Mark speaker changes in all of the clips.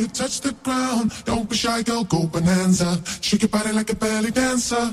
Speaker 1: you touch the ground. Don't be shy, girl, go bonanza. Shake your body like a belly dancer.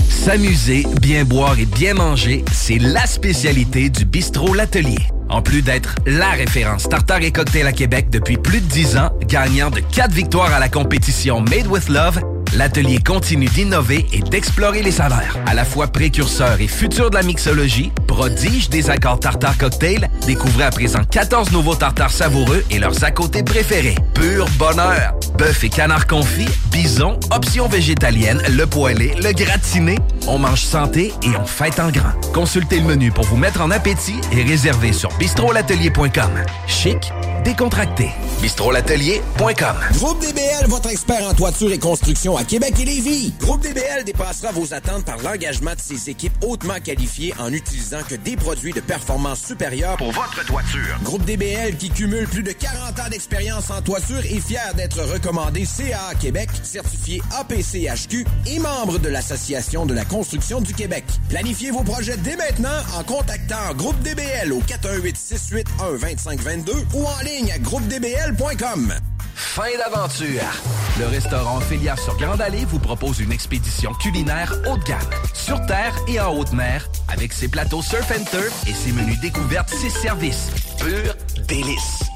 Speaker 2: S'amuser, bien boire et bien manger, c'est la spécialité du bistrot L'Atelier. En plus d'être la référence tartare et cocktail à Québec depuis plus de 10 ans, gagnant de 4 victoires à la compétition Made with Love, l'atelier continue d'innover et d'explorer les saveurs. À la fois précurseur et futur de la mixologie, prodige des accords tartare cocktail, découvrez à présent 14 nouveaux tartares savoureux et leurs à côté préférés. Pur bonheur! Bœuf et canard confit, bison, options végétaliennes, le poêlé, le gratiné. On mange santé et on fête en grand. Consultez le menu pour vous mettre en appétit et réservez sur bistrolatelier.com. Chic, décontracté. bistrolatelier.com.
Speaker 3: Groupe DBL, votre expert en toiture et construction à Québec et Lévis. Groupe DBL dépassera vos attentes par l'engagement de ses équipes hautement qualifiées en utilisant que des produits de performance supérieure pour votre toiture. Groupe DBL qui cumule plus de 40 ans d'expérience en toiture est fier d'être recommandé CA Québec, certifié APCHQ et membre de l'Association de la construction du Québec. Planifiez vos projets dès maintenant en contactant Groupe DBL au 418 681 2522 ou en ligne à groupedbl.com.
Speaker 2: Fin d'aventure! Le restaurant Ophélia sur Grande Allée vous propose une expédition culinaire haut de gamme, sur terre et en haute mer, avec ses plateaux surf turf et ses menus découvertes, ses services. Pur délice!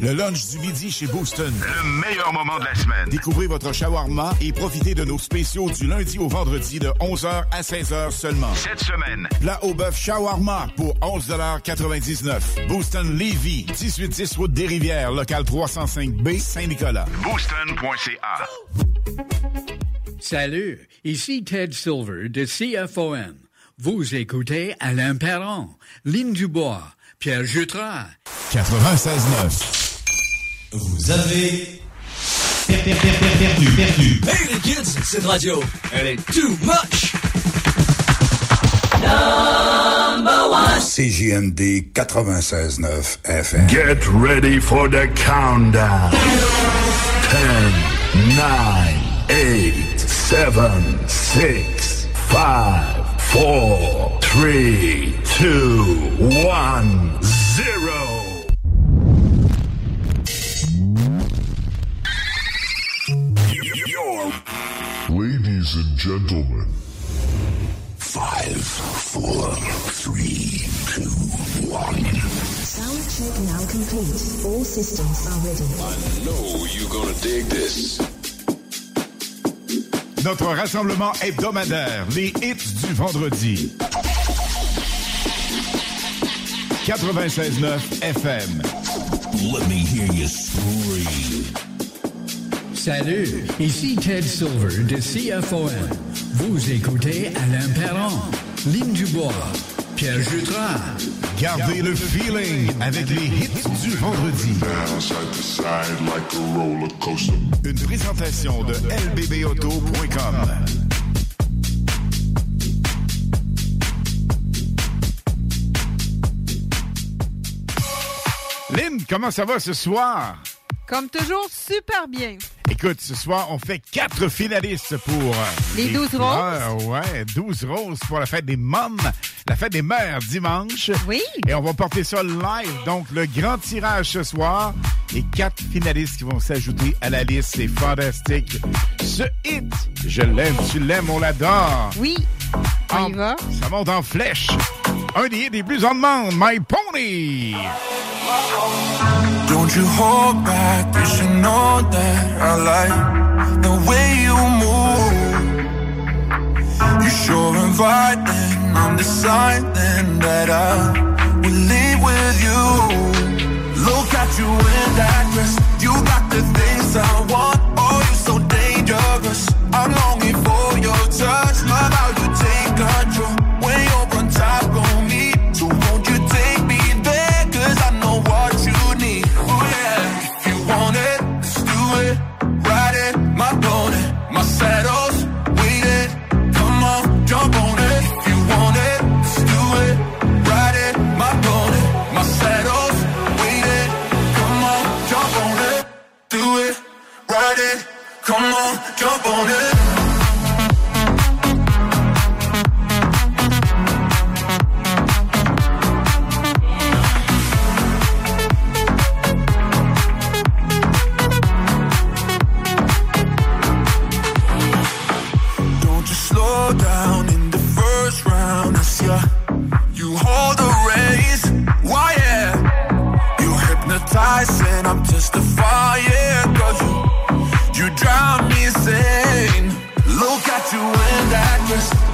Speaker 4: Le lunch du midi chez Booston.
Speaker 5: Le meilleur moment de la semaine.
Speaker 4: Découvrez votre shawarma et profitez de nos spéciaux du lundi au vendredi de 11h à 16h seulement.
Speaker 5: Cette semaine.
Speaker 4: Plat au bœuf shawarma pour 11,99 Booston Levy, 1810 route des Rivières, local 305B, Saint-Nicolas.
Speaker 5: Booston.ca.
Speaker 6: Salut, ici Ted Silver de CFOM. Vous écoutez Alain Perron, Lynn Dubois, Pierre Jutras.
Speaker 4: 96.9.
Speaker 7: Vous avez perdu, perdu, perdu.
Speaker 8: Hey les kids, cette radio, elle est too much.
Speaker 9: Number one. CJMD 96.9 FM.
Speaker 5: Get ready for the countdown. 10, 9, 8, 7, 6, 5, 4, 3, 2, 1, 0.
Speaker 1: Gentlemen.
Speaker 9: Five, four, three, two, one.
Speaker 10: Sound check now complete. All systems are ready.
Speaker 11: I know you're gonna dig this.
Speaker 4: Notre rassemblement hebdomadaire, les hits du vendredi. 96.9 FM.
Speaker 9: Let me hear you scream.
Speaker 6: Salut, ici Ted Silver de CFOM. Vous écoutez Alain Perron, Lynn Dubois, Pierre Jutras.
Speaker 4: Gardez le feeling avec les hits du vendredi. Une présentation de lbbauto.com. Lynn, comment ça va ce soir?
Speaker 12: Comme toujours, super bien.
Speaker 4: Écoute, ce soir, on fait quatre finalistes pour... euh,
Speaker 12: Les 12
Speaker 4: fleurs. Ouais, 12 roses pour la fête des mômes, la fête des mères dimanche.
Speaker 12: Oui.
Speaker 4: Et on va porter ça live. Donc, le grand tirage ce soir. Et quatre finalistes qui vont s'ajouter à la liste. C'est fantastique. Ce hit, je l'aime, tu l'aimes, on l'adore.
Speaker 12: Oui. On y va.
Speaker 4: Ça monte en flèche. Un des hits les plus en demande, My Pony.
Speaker 13: Don't you hold back, you should know that I like the way you move. You're sure inviting, I'm deciding that I will leave with you. Look at you in that dress, you got the things I want. Oh, you're so dangerous. I'm longing for your touch, Why yeah? You hypnotizing. I'm testifying. Cause you, you drive me insane. Look at you in that dress.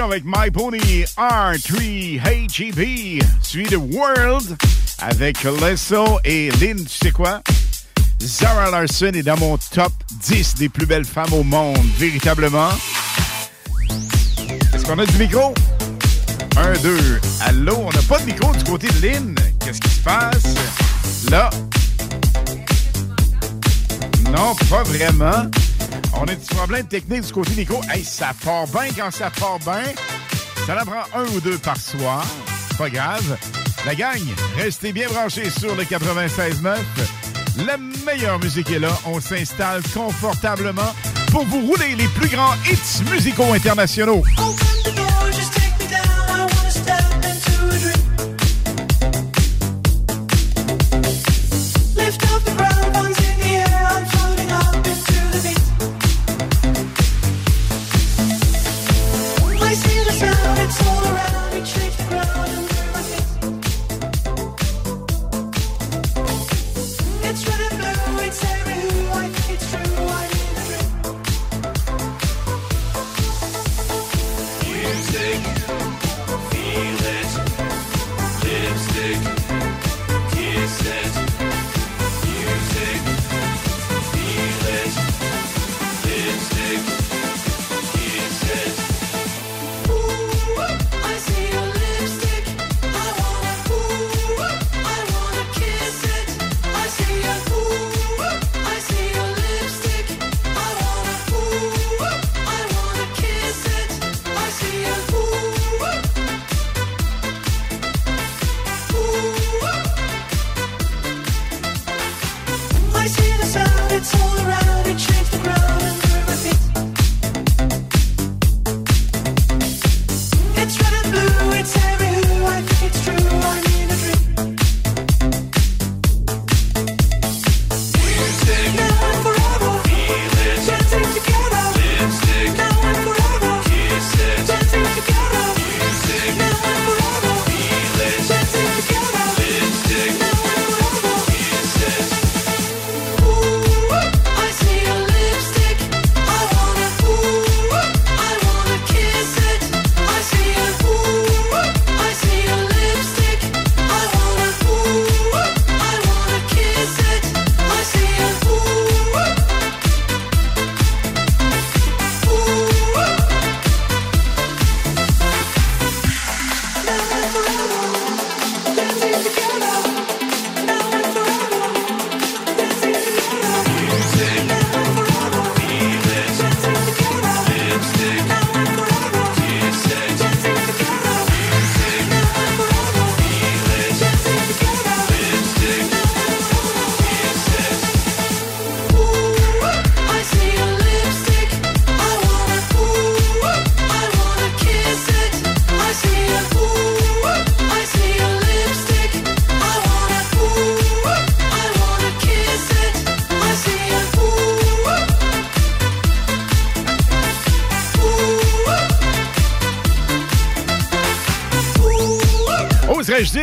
Speaker 4: Avec My Pony R3HEB, suivi de World avec Lesso et Lynn, tu sais quoi? Zara Larson est dans mon top 10 des plus belles femmes au monde, véritablement. Est-ce qu'on a du micro? Un, deux. Allô? On n'a pas de micro du côté de Lynn. Qu'est-ce qui se passe? Là. Non, pas vraiment. On a des problèmes techniques du côté micro. Hey, ça part bien quand ça part bien. Ça en prend un ou deux par soir. Pas grave. La gang, restez bien branchés sur le 96.9. La meilleure musique est là. On s'installe confortablement pour vous rouler les plus grands hits musicaux internationaux.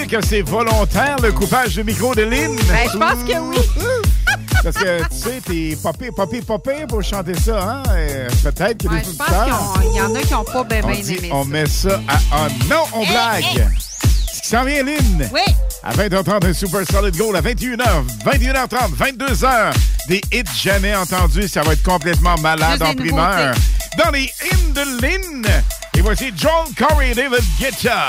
Speaker 4: Que c'est volontaire le coupage de micro de Lynn?
Speaker 12: Ben, je pense que oui.
Speaker 4: Parce que, tu sais, t'es popé, popé, popé pour chanter ça, hein? Et Peut-être qu'il y a
Speaker 12: Ouais,
Speaker 4: des auditeurs.
Speaker 12: qu'il y en a qui n'ont pas bien
Speaker 4: On dit,
Speaker 12: aimé
Speaker 4: on
Speaker 12: ça.
Speaker 4: met ça à... Ah non, on blague! Ce qui s'en vient, Lynn!
Speaker 12: Oui!
Speaker 4: À 20h30, un Super Solid Gold. À 21h, 21h30, 22h. Des hits jamais entendus. Ça va être complètement malade en primeur.
Speaker 12: nouveautés.
Speaker 4: Dans les hymnes de Lynn. Et voici Joel Corey et David Guetta.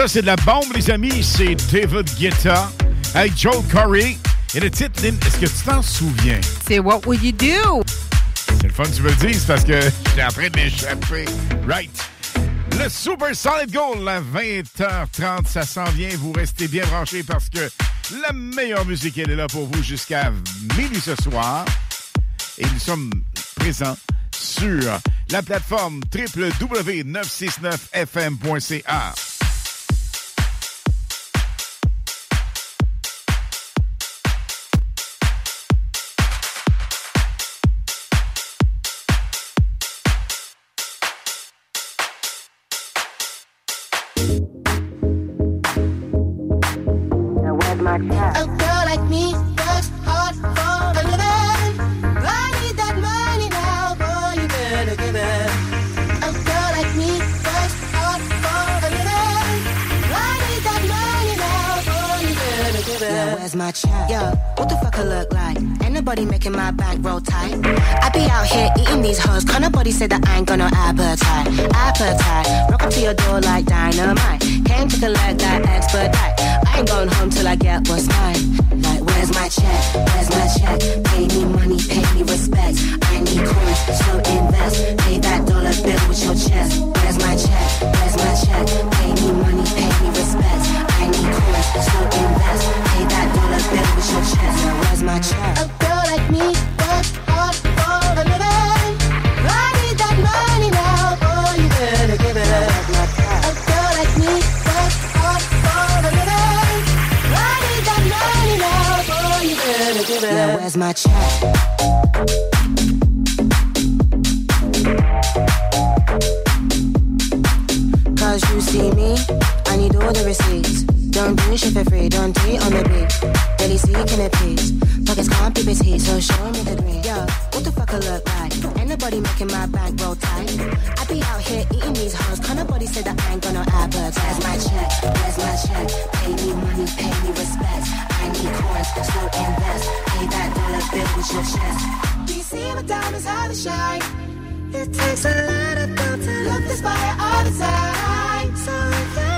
Speaker 4: Ça, c'est de la bombe, les amis. C'est David Guetta avec Joe Corey. Et le titre, Lynn, est-ce que tu t'en souviens?
Speaker 12: C'est What Would You Do?
Speaker 4: C'est le fun que tu me le dises parce que j'étais en train de m'échapper. Right. Le Super Solid Gold à 20h30, ça s'en vient. Vous restez bien branchés parce que la meilleure musique, elle est là pour vous jusqu'à minuit ce soir. Et nous sommes présents sur la plateforme www.969fm.ca.
Speaker 14: A girl like me works hard for a living. I need that money now, boy, you better give it. A girl like me works hard for a living. I need that money now, boy, you better give it.
Speaker 15: Yo, where's my check? Yo, what the fuck I look like? Ain't nobody making my bank roll tight. I be out here eating these hoes. Can't nobody say that I ain't got no appetite. Appetite. Rock up to your door like dynamite. Came to collect that expedite. Ain't going home till I get what's mine. Like, where's my check? Where's my check? Pay me money, pay me respect. I need coins, so invest. Pay that dollar bill with your chest. Where's my check? Where's my check? Pay me money, pay me respect. I need coins, so invest. Pay that dollar bill with your chest. Now, where's my check?
Speaker 14: A girl like me better give it
Speaker 15: Yo,
Speaker 14: up.
Speaker 15: where's my check? Cause you see me, I need all the receipts. Don't do shit for free, don't do it on the beat. Really seeking a piece. Pockets can't be busy, so show me the green. Yo, what the fuck I look like? Ain't nobody making my bank roll tight. I be out here eating these hoes, can't nobody say that I ain't got no appetite. Where's my check? Where's my check? Pay me money, pay me respect. I need coins, so invest. Pay that dollar bill with your chest.
Speaker 14: Do you see my diamonds how they shine? It takes a lot of dough to love this all the time. So if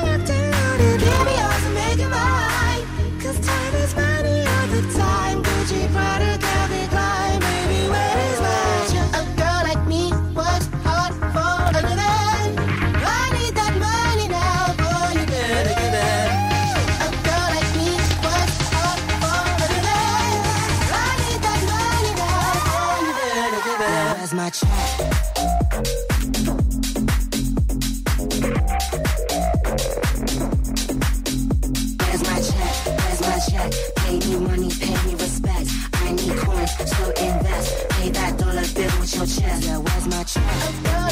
Speaker 15: bill with your chest. Yeah, where's my check?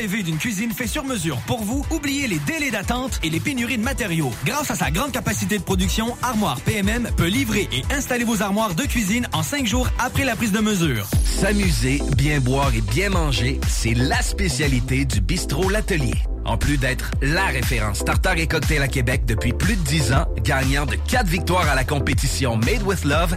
Speaker 16: Rêvez d'une cuisine faite sur mesure pour vous? Oubliez les délais d'attente et les pénuries de matériaux. Grâce à sa grande capacité de production, Armoire PMM peut livrer et installer vos armoires de cuisine en cinq jours après la prise de mesure.
Speaker 2: S'amuser, bien boire et bien manger, c'est la spécialité du bistrot L'Atelier. En plus d'être la référence tartare et cocktail à Québec depuis plus de 10 ans, gagnant de 4 victoires à la compétition Made with Love,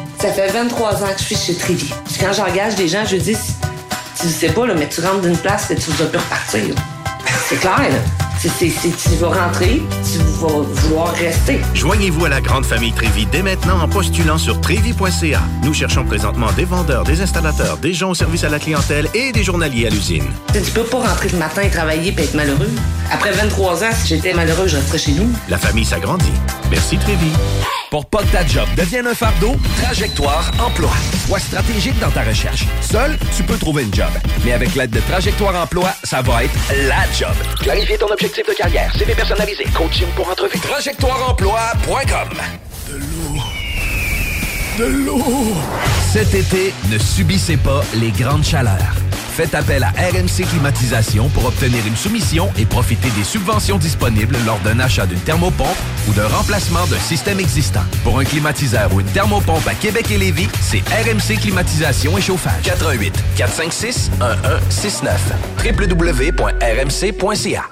Speaker 17: Ça fait 23 ans que je suis chez. Puis quand j'engage des gens, je dis, tu sais pas, là, mais tu rentres d'une place et tu vas plus repartir. C'est clair, là. C'est- tu vas rentrer, tu vas vouloir rester.
Speaker 18: Joignez-vous à la grande famille Trévi dès maintenant en postulant sur trévi.ca. Nous cherchons présentement des vendeurs, des installateurs, des gens au service à la clientèle et des journaliers à l'usine.
Speaker 17: Tu peux pas rentrer le matin et travailler et être malheureux. Après 23 ans, si j'étais malheureux, je resterais chez nous.
Speaker 18: La famille s'agrandit. Merci Trévi.
Speaker 2: Pour pas que ta job devienne un fardeau, Trajectoire Emploi. Sois stratégique dans ta recherche. Seul, tu peux trouver une job. Mais avec l'aide de Trajectoire Emploi, ça va être la job. Clarifier ton objectif de carrière, CV personnalisé, coaching pour entrevue. TrajectoireEmploi.com
Speaker 5: De l'eau. De l'eau.
Speaker 2: Cet été, ne subissez pas les grandes chaleurs. Faites appel à RMC Climatisation pour obtenir une soumission et profiter des subventions disponibles lors d'un achat d'une thermopompe ou d'un remplacement d'un système existant. Pour un climatiseur ou une thermopompe à Québec et Lévis, c'est RMC Climatisation et Chauffage. 88 456 1169 www.rmc.ca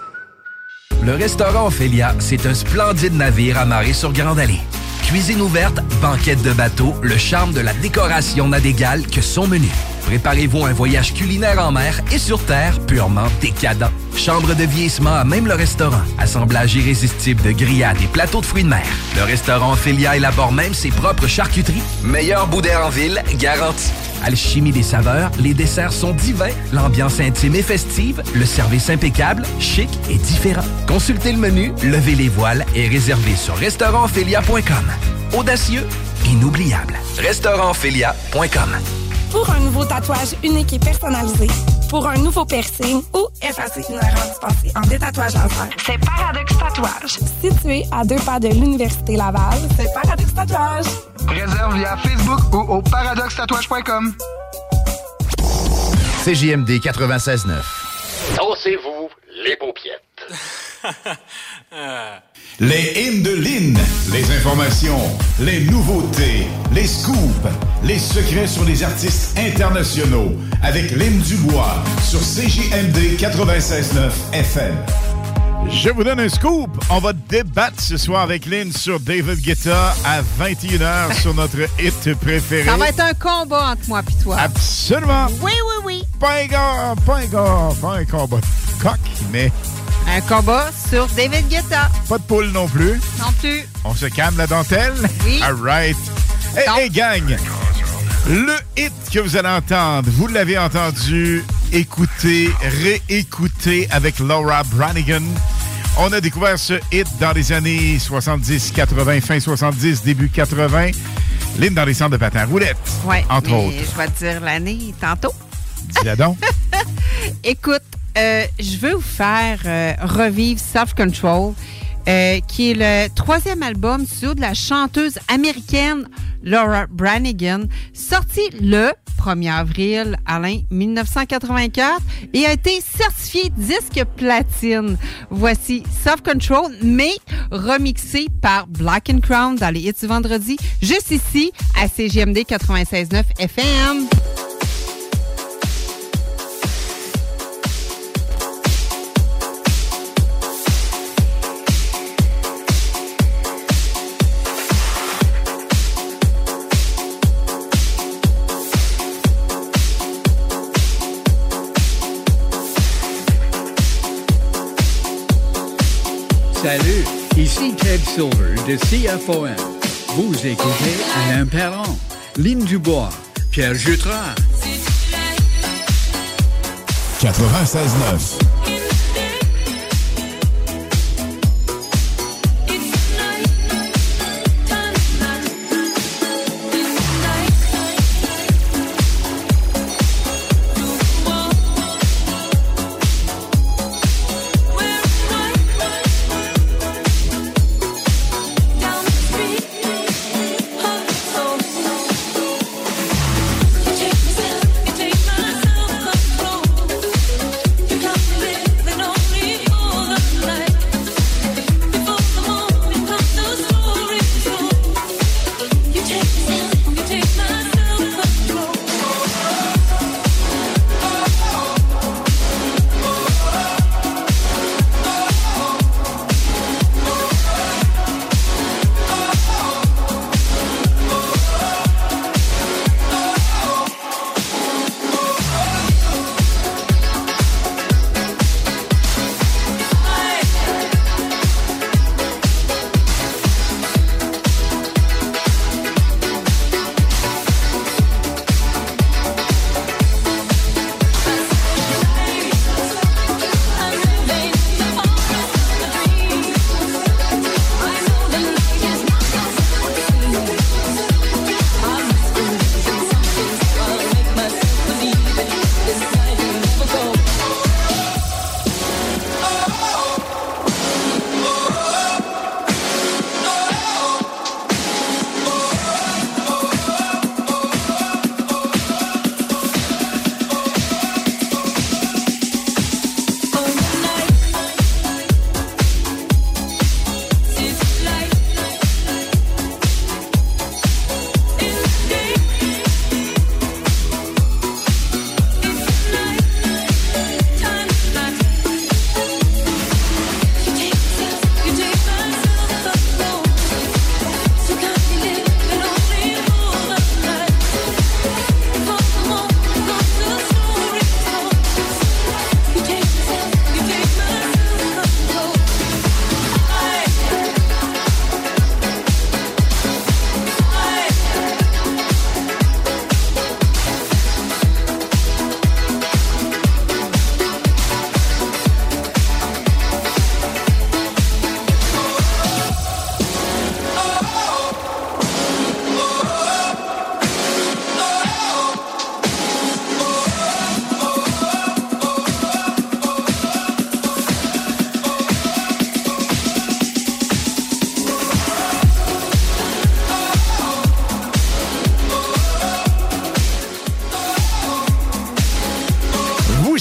Speaker 2: Le restaurant Ophélia, c'est un splendide navire amarré sur Grande Allée. Cuisine ouverte, banquette de bateau, le charme de la décoration n'a d'égal que son menu. Préparez-vous un voyage culinaire en mer et sur terre purement décadent. Chambre de vieillissement à même le restaurant. Assemblage irrésistible de grillades et plateaux de fruits de mer. Le restaurant Ophélia élabore même ses propres charcuteries. Meilleur boudin en ville, garanti. Alchimie des saveurs, les desserts sont divins, l'ambiance intime et festive, le service impeccable, chic et différent. Consultez le menu, levez les voiles et réservez sur restaurantphilia.com. Audacieux, inoubliable. Restaurantphilia.com.
Speaker 19: Pour un nouveau tatouage unique et personnalisé, pour un nouveau piercing ou effacer une erreur dispensée en détatouage laser, c'est Paradox Tatouage. Situé à deux pas de l'Université Laval, c'est Paradox Tatouage.
Speaker 20: Réserve via Facebook ou au paradoxtatouage.com.
Speaker 21: CJMD 96.9.
Speaker 11: Dansez-vous les paupiètes.
Speaker 7: Les hymnes de Lynn, les informations, les nouveautés, les scoops, les secrets sur les artistes internationaux avec Lynn Dubois sur CJMD 96.9 FM.
Speaker 4: Je vous donne un scoop. On va débattre ce soir avec Lynn sur David Guetta à 21h sur notre hit préféré.
Speaker 12: Ça va être un combat entre moi et toi.
Speaker 4: Absolument.
Speaker 12: Oui, oui, oui.
Speaker 4: Pas un gars, pas un gars, pas un combat de coq, mais
Speaker 12: Un combat sur David Guetta.
Speaker 4: pas de poule non plus.
Speaker 12: Non plus.
Speaker 4: On se calme la dentelle?
Speaker 12: Oui.
Speaker 4: All right. Hey, hey, gang! Le hit que vous allez entendre, vous l'avez entendu, écoutez, réécoutez avec Laura Branigan. On a découvert ce hit dans les années 70, 80, fin 70, début 80. Lynn dans les centres de patins roulettes,
Speaker 12: Ouais.
Speaker 4: entre autres.
Speaker 12: Je vais te dire l'année tantôt.
Speaker 4: Dis-la donc.
Speaker 12: Écoute, euh, je veux vous faire euh, revivre Self Control, euh, qui est le troisième album studio de la chanteuse américaine Laura Branigan, sorti le 1er avril, Alain, 1984, et a été certifié disque platine. Voici Self Control, mais remixé par Black Crown dans les hits du vendredi, juste ici à CGMD 96.9 FM.
Speaker 22: Ici Ted Silver de CFOM. Vous écoutez Alain Perron, Lynn Dubois, Pierre Jutras.
Speaker 23: 96.9.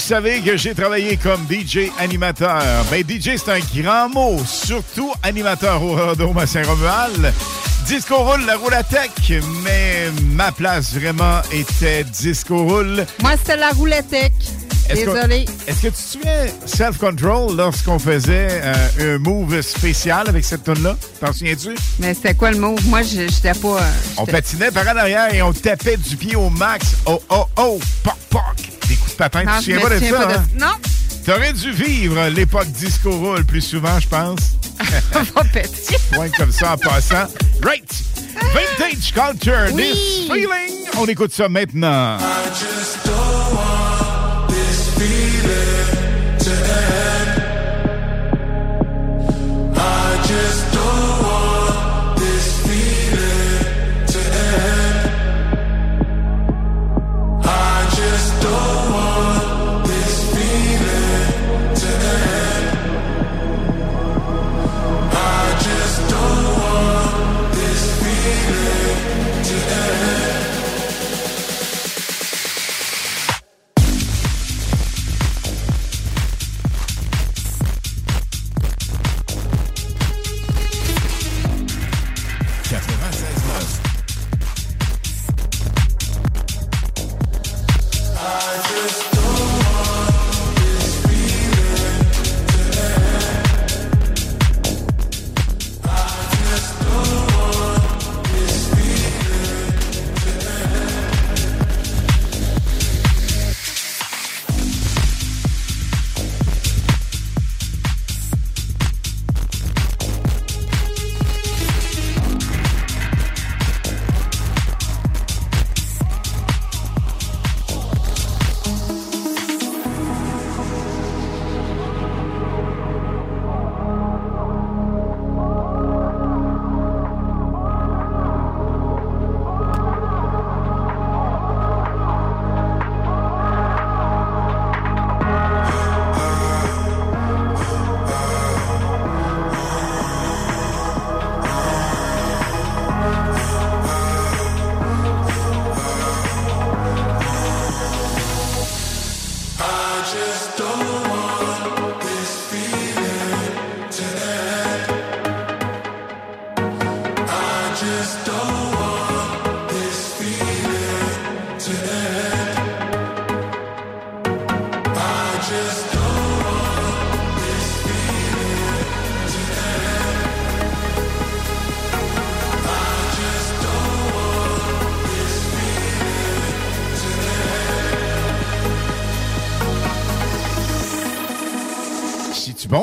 Speaker 4: savez que j'ai travaillé comme DJ animateur. Ben, DJ, c'est un grand mot, surtout animateur au Rodome à Saint-Romuald. Disco roule, la roule à tech, mais ma place vraiment était disco roule.
Speaker 12: Moi, c'était la roulette tech.
Speaker 4: Est-ce que-
Speaker 12: Désolé.
Speaker 4: Est-ce que tu te souviens Self-Control lorsqu'on faisait euh, un move spécial avec cette tune-là? T'en souviens-tu?
Speaker 12: Mais c'était quoi le mot? Moi, je- j'étais pas. euh,
Speaker 4: On patinait par en arrière et on tapait du pied au max. Oh, oh, oh, patin.
Speaker 12: Non,
Speaker 4: tu souviens
Speaker 12: me
Speaker 4: pas de ça,
Speaker 12: pas
Speaker 4: hein?
Speaker 12: Non,
Speaker 4: T'aurais dû vivre l'époque disco roll plus souvent, je pense. Point comme ça en passant. Right! Vintage culture, this feeling. On écoute ça maintenant.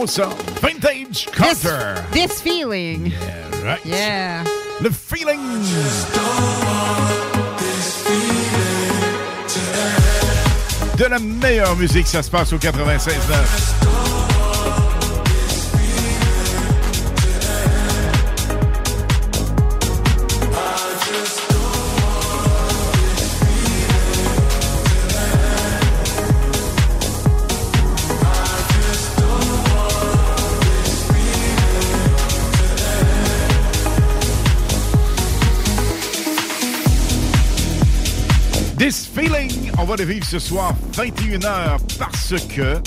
Speaker 4: Ça? Vintage Carter.
Speaker 12: This feeling.
Speaker 4: Yeah, right.
Speaker 12: Yeah.
Speaker 4: Le feeling. De la meilleure musique, ça se passe au 96.9. va le vivre ce soir 21h parce que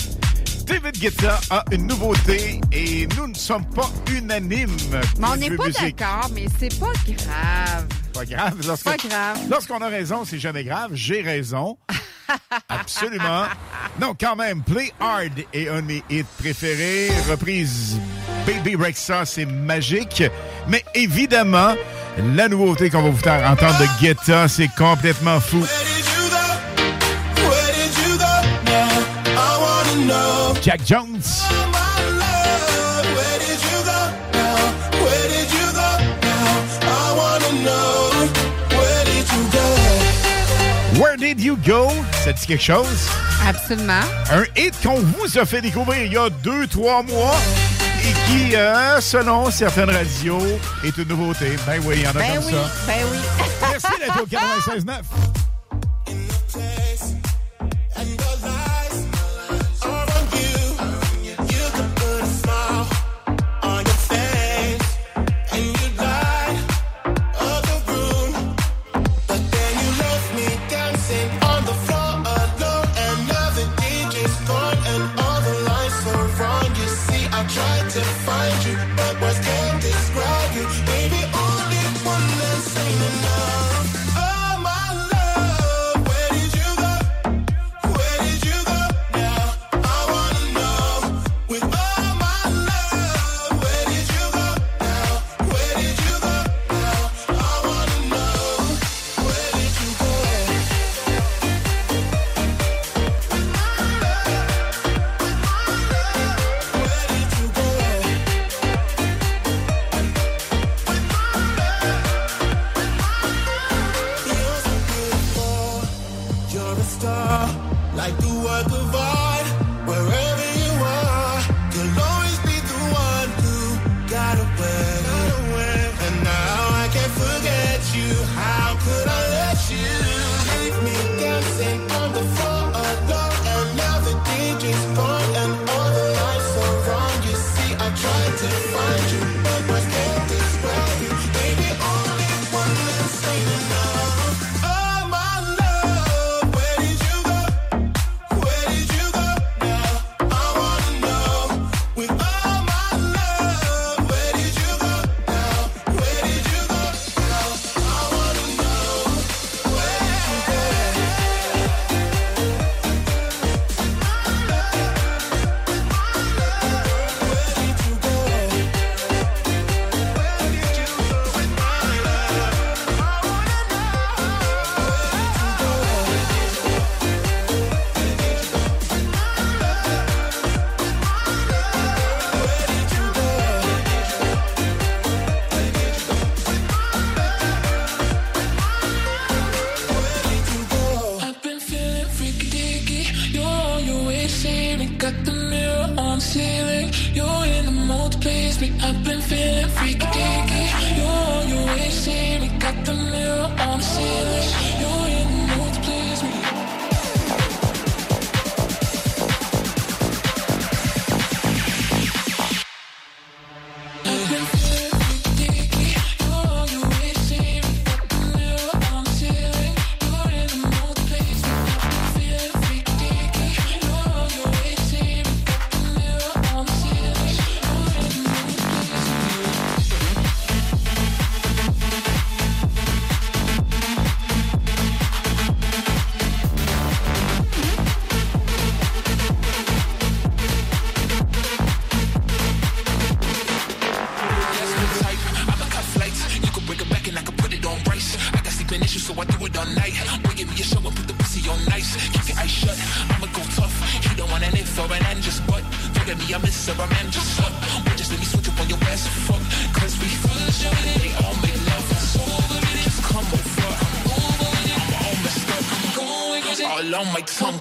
Speaker 4: David Guetta a une nouveauté et nous ne sommes pas unanimes.
Speaker 12: Mais on n'est pas d'accord, mais c'est pas grave.
Speaker 4: Pas grave. Lorsque-
Speaker 12: Pas grave.
Speaker 4: Lorsqu'on a raison, c'est jamais grave. J'ai raison. Absolument. Non, quand même, Play Hard est un de mes hits préférés. Reprise Baby Rexa, c'est magique. Mais évidemment, la nouveauté qu'on va vous faire entendre de Guetta, c'est complètement fou. Jack Jones.
Speaker 9: Where did you go?
Speaker 4: Ça dit quelque chose?
Speaker 12: Absolument.
Speaker 4: Un hit qu'on vous a fait découvrir il y a deux, trois mois et qui, euh, selon certaines radios, est une nouveauté. Ben oui, il y en a
Speaker 12: Ben
Speaker 4: comme
Speaker 12: oui,
Speaker 4: ça.
Speaker 12: ben oui.
Speaker 4: Merci d'être au 96.9.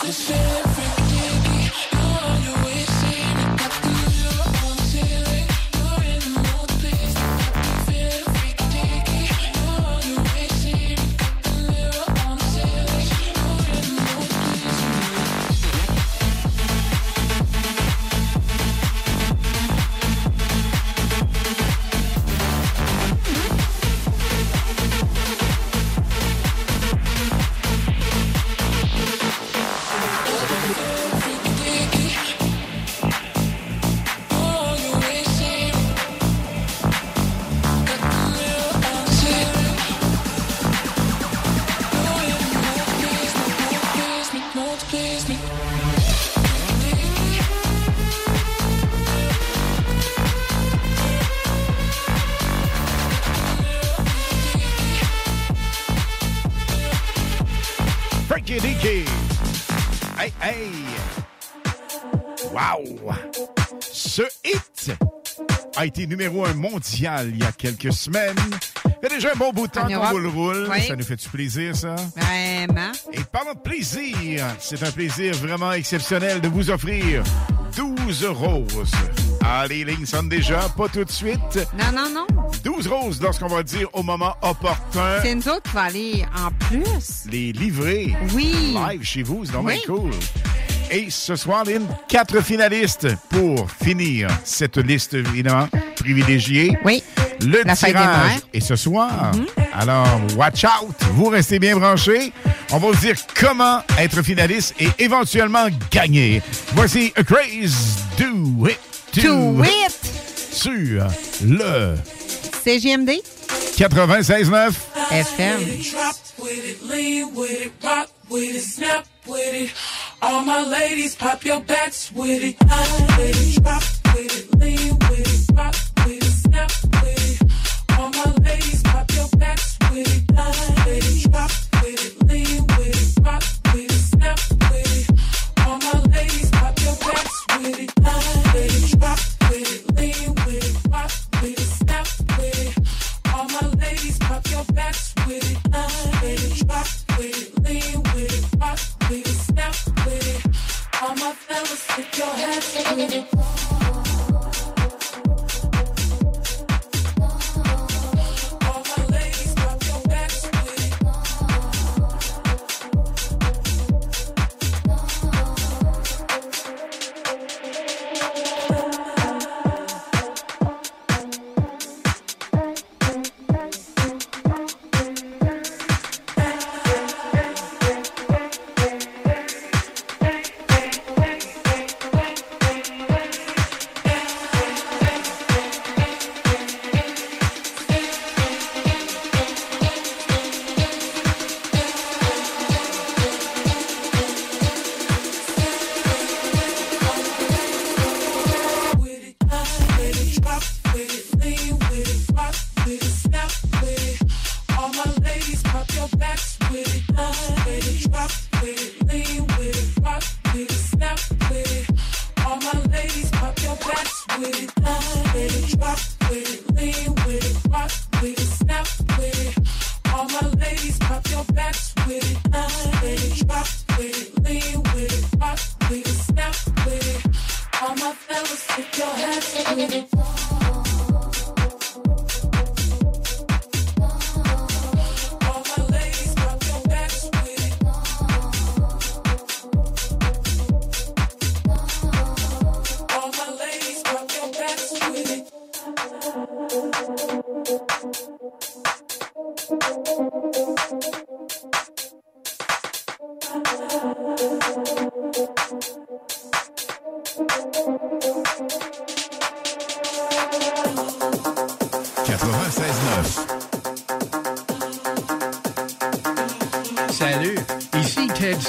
Speaker 9: my
Speaker 13: tongue,
Speaker 4: été numéro un mondial il y a quelques semaines. Ça fait déjà un bon bout de temps qu'on roule roule.
Speaker 12: Oui.
Speaker 4: Ça nous fait du plaisir, ça?
Speaker 12: Vraiment.
Speaker 4: Et parlant de plaisir, c'est un plaisir vraiment exceptionnel de vous offrir 12 roses. Ah, les lignes sonnent déjà, pas tout de suite.
Speaker 12: Non, non, non.
Speaker 4: 12 roses lorsqu'on va dire au moment opportun.
Speaker 12: C'est nous autres qui va aller en plus.
Speaker 4: Les livrer.
Speaker 12: Oui.
Speaker 4: Live chez vous, c'est
Speaker 12: Oui.
Speaker 4: bien cool. Et ce soir, Lynn, quatre finalistes pour finir cette liste, évidemment,
Speaker 12: Oui.
Speaker 4: Le
Speaker 12: La
Speaker 4: tirage est ce soir.
Speaker 12: Mhm.
Speaker 4: Alors, watch out. Vous restez bien branchés. On va vous dire comment être finaliste et éventuellement gagner. Voici A Craze Do It.
Speaker 12: Do It.
Speaker 4: Sur le
Speaker 12: CGMD
Speaker 4: 96.9.
Speaker 12: FM.
Speaker 13: All my ladies, pop your backs with it. With it, drop with it, lean with it, rock All my ladies, pop your backs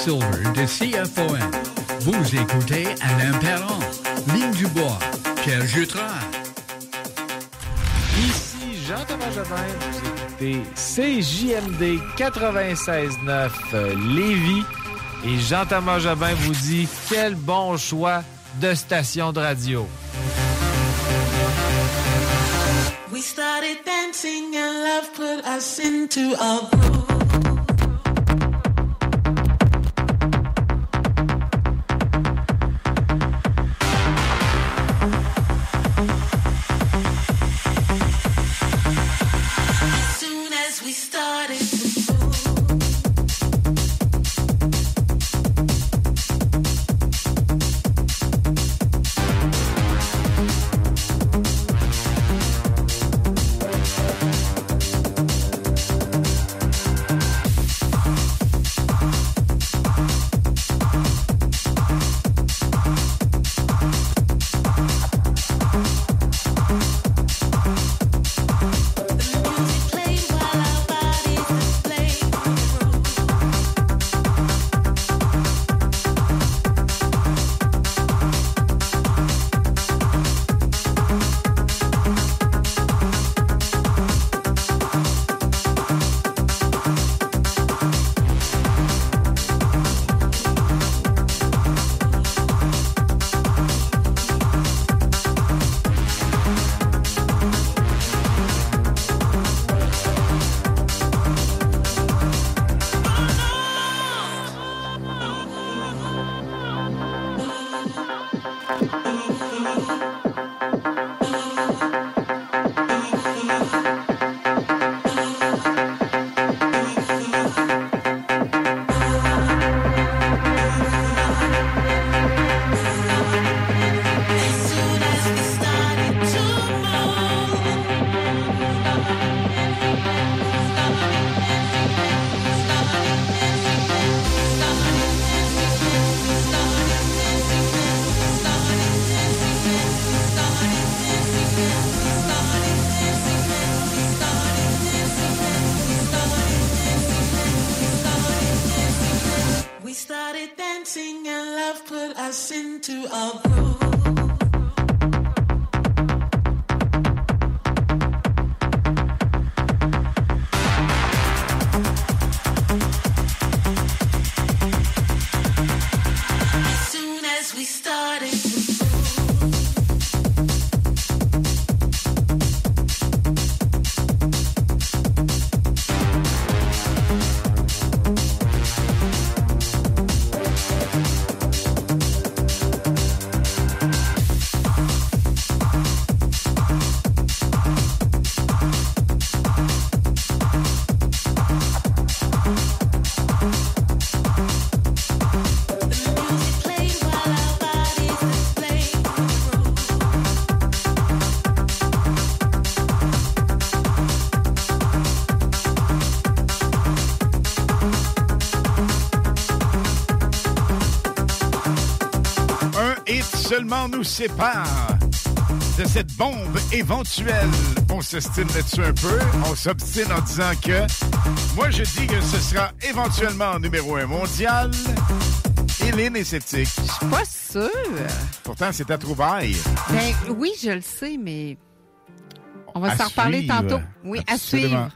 Speaker 6: Silver de CFOM. Vous écoutez Alain Perron, Ligne du Bois, Pierre Jutras.
Speaker 24: Ici Jean-Thomas Jobin, vous écoutez CJMD 96.9 euh, Lévis. Et Jean-Thomas Jobin vous dit quel bon choix de stations de radio.
Speaker 9: We started dancing and love put us into a groove.
Speaker 4: Seulement nous sépare de cette bombe éventuelle. On s'estime là-dessus un peu. On s'obstine en disant que moi, je dis que ce sera éventuellement numéro un mondial. Hélène est sceptique.
Speaker 12: Je suis pas sûre.
Speaker 4: Pourtant, c'est à trouvaille.
Speaker 12: Ben oui, je le sais, mais on va s'en reparler tantôt. Oui, à suivre.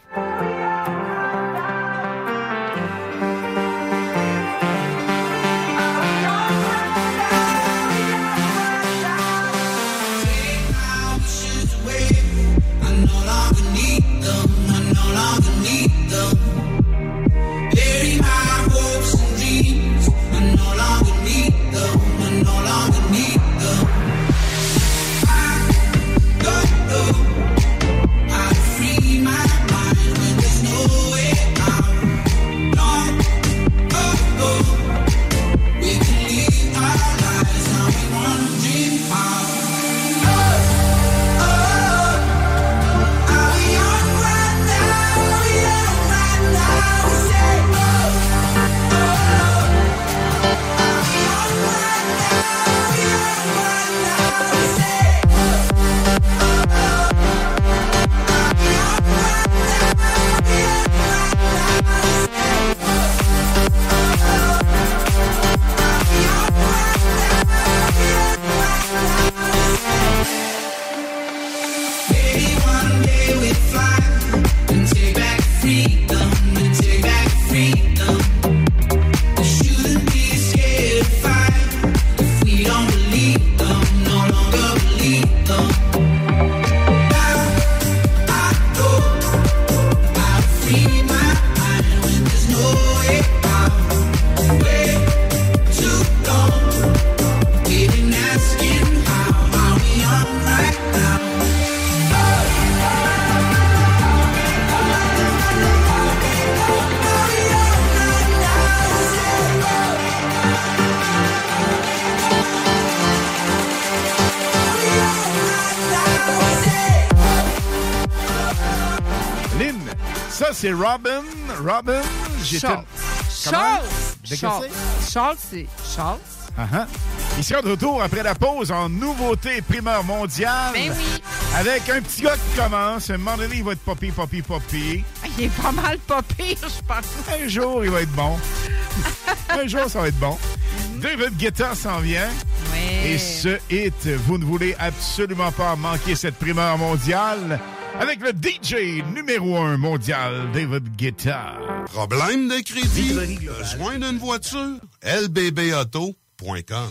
Speaker 25: I no
Speaker 4: c'est Robin. Robin. De que
Speaker 12: Schultz. Schultz, c'est.
Speaker 4: Ah, ah. Il sera de retour après la pause en nouveauté primeur mondiale.
Speaker 12: Ben oui.
Speaker 4: Avec un petit gars qui commence. À un moment donné, il va être poppy, poppy, poppy.
Speaker 12: Il est pas mal pire, je pense.
Speaker 4: Un jour, il va être bon. un jour, ça va être bon. David Guetta s'en vient.
Speaker 12: Oui.
Speaker 4: Et ce hit, vous ne voulez absolument pas manquer cette primeur mondiale avec le DJ numéro un mondial, David Guetta.
Speaker 26: Problème de crédit? Besoin d'une voiture? lbbauto.com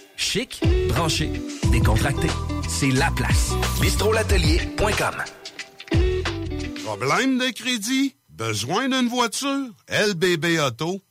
Speaker 2: Chic, branché, décontracté. C'est la place. bistrolatelier.com.
Speaker 26: Problème de crédit? Besoin d'une voiture? lbbauto.com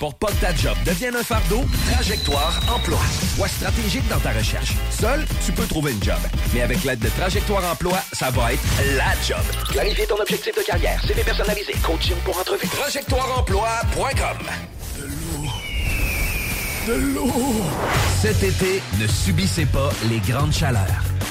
Speaker 2: Pour pas que ta job devienne un fardeau, Trajectoire Emploi. Sois stratégique dans ta recherche. Seul, tu peux trouver une job. Mais avec l'aide de Trajectoire Emploi, ça va être la job. Clarifier ton objectif de carrière, CV personnalisé, coaching pour entrevue. TrajectoireEmploi.com
Speaker 27: De l'eau!
Speaker 2: Cet été, ne subissez pas les grandes chaleurs.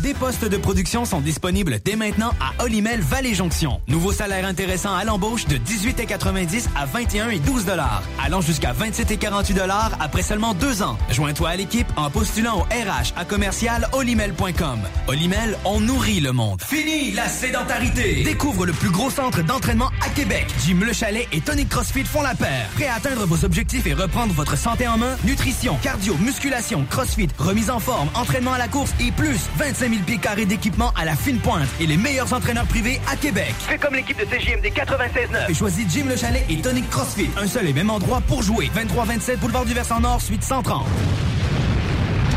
Speaker 16: Des postes de production sont disponibles dès maintenant à Olimel Valley Jonction. Nouveau salaire intéressant à l'embauche de 18,90 à 21 et 12 dollars, allant jusqu'à 27 et 48 dollars après seulement deux ans. Joins-toi à l'équipe en postulant au RH à commercial olimel.com. Olimel, on nourrit le monde. Fini la sédentarité. Découvre le plus gros centre d'entraînement à Québec. Jim Le Chalet et Tonic CrossFit font la paire. Prêt à atteindre vos objectifs et reprendre votre santé en main? Nutrition, cardio, musculation, CrossFit, remise en forme, entraînement à la course et plus 25 000 pieds carrés d'équipement à la fine pointe et les meilleurs entraîneurs privés à Québec.
Speaker 28: Fais comme l'équipe de CJMD 96.9.
Speaker 16: Et choisis Jim Le Chalet et Tonic CrossFit. Un seul et même endroit pour jouer. 23-27 Boulevard du Versant Nord, suite 130.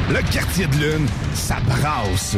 Speaker 27: Le quartier de lune, ça brasse.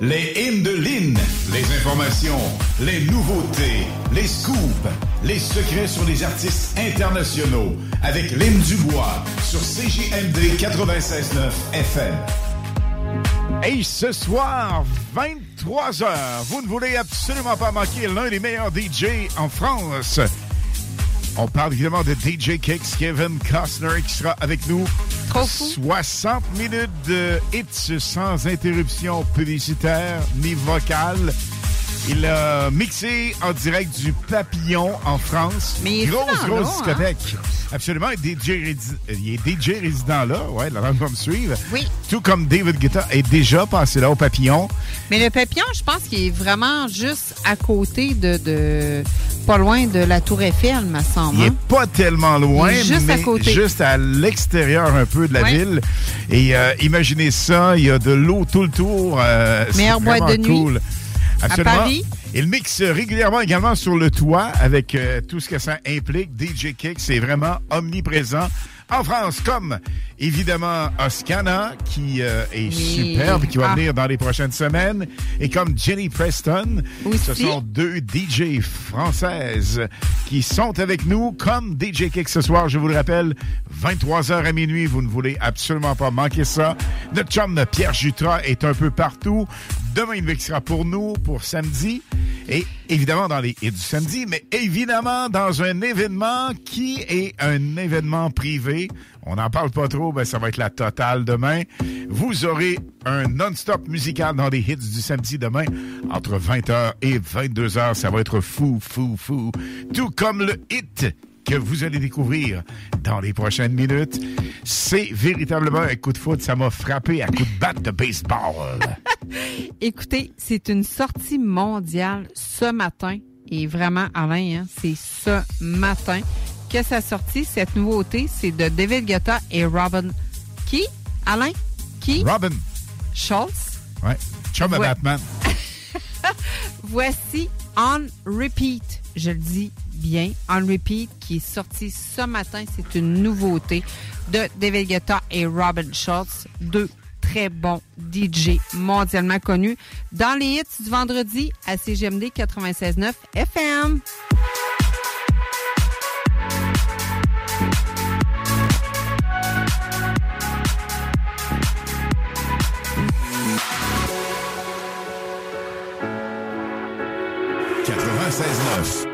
Speaker 29: Les hymnes de Lynn, les informations, les nouveautés, les scoops, les secrets sur les artistes internationaux avec Lynn Dubois sur CJMD 96.9 FM.
Speaker 4: Hey, ce soir, 23h, vous ne voulez absolument pas manquer l'un des meilleurs DJ en France. On parle évidemment de DJ Kicks, Kevin Costner, qui sera avec nous. 60 minutes de hits sans interruption publicitaire ni vocale. Il a mixé en direct du Papillon en France.
Speaker 12: Mais il
Speaker 4: grosse, grosse
Speaker 12: hein?
Speaker 4: discothèque. Absolument. Il est, DJ, rési- il est DJ résident là. Ouais, la va me suivre.
Speaker 12: Oui.
Speaker 4: Tout comme David Guetta est déjà passé là au Papillon.
Speaker 12: Mais le papillon, je pense qu'il est vraiment juste à côté de, de- pas loin de la Tour Eiffel, me semble.
Speaker 4: Il
Speaker 12: hein?
Speaker 4: est pas tellement loin,
Speaker 12: Il est juste
Speaker 4: mais
Speaker 12: à côté.
Speaker 4: juste à l'extérieur un peu de la ville. Et euh, imaginez ça, il y a de l'eau tout le tour. euh,
Speaker 12: Meilleure boîte de nuit à. Paris.
Speaker 4: Il mixe régulièrement également sur le toit avec euh, tout ce que ça implique. DJ Kick, c'est vraiment omniprésent. En France, comme évidemment Oscana, qui euh, est
Speaker 12: Oui.
Speaker 4: superbe, qui va
Speaker 12: Ah.
Speaker 4: venir dans les prochaines semaines, et comme Jenny Preston. Ce sont deux DJ françaises qui sont avec nous comme DJ Kick ce soir. Je vous le rappelle, 23h à minuit, vous ne voulez absolument pas manquer ça. Notre chum Pierre Jutras est un peu partout. Demain, il mixera pour nous pour samedi. Et évidemment dans les hits du samedi, mais évidemment dans un événement qui est un événement privé. On n'en parle pas trop, ben ça va être la totale demain. Vous aurez un non-stop musical dans les hits du samedi demain entre 20h et 22h. Ça va être fou, fou, fou. Tout comme le hit que vous allez découvrir dans les prochaines minutes. C'est véritablement un coup de foot. Ça m'a frappé à coup de batte de baseball.
Speaker 12: Écoutez, c'est une sortie mondiale ce matin. Et vraiment, Alain, hein, c'est ce matin que ça sorti. Cette nouveauté, c'est de David Guetta et Robin. Qui? Alain? Qui?
Speaker 4: Robin.
Speaker 12: Schultz?
Speaker 4: Ouais. Chum à. Batman.
Speaker 12: Voici On Repeat. Je le dis bien. On Repeat qui est sorti ce matin. C'est une nouveauté de David Guetta et Robin Schultz. Deux très bons DJ mondialement connus dans les hits du vendredi à CGMD 96.9 FM.
Speaker 4: 969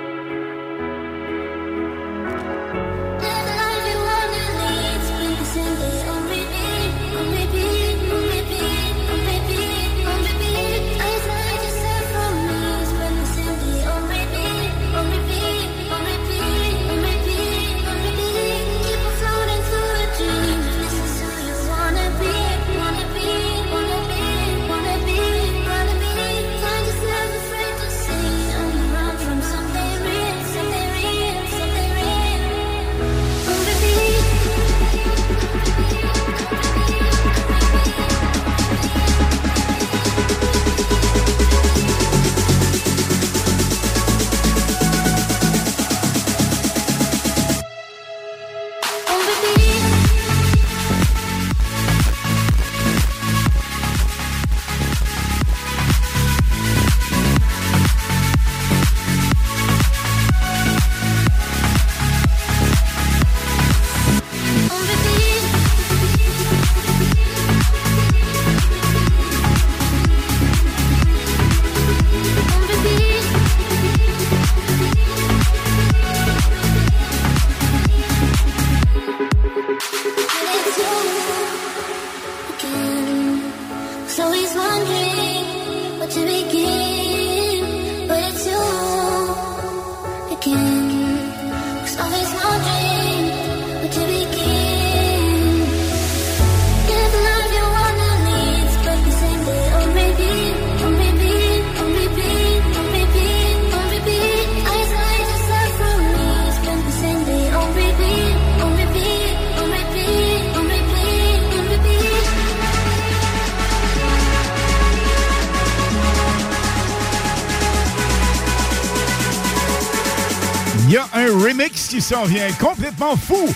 Speaker 4: qui s'en vient complètement fou.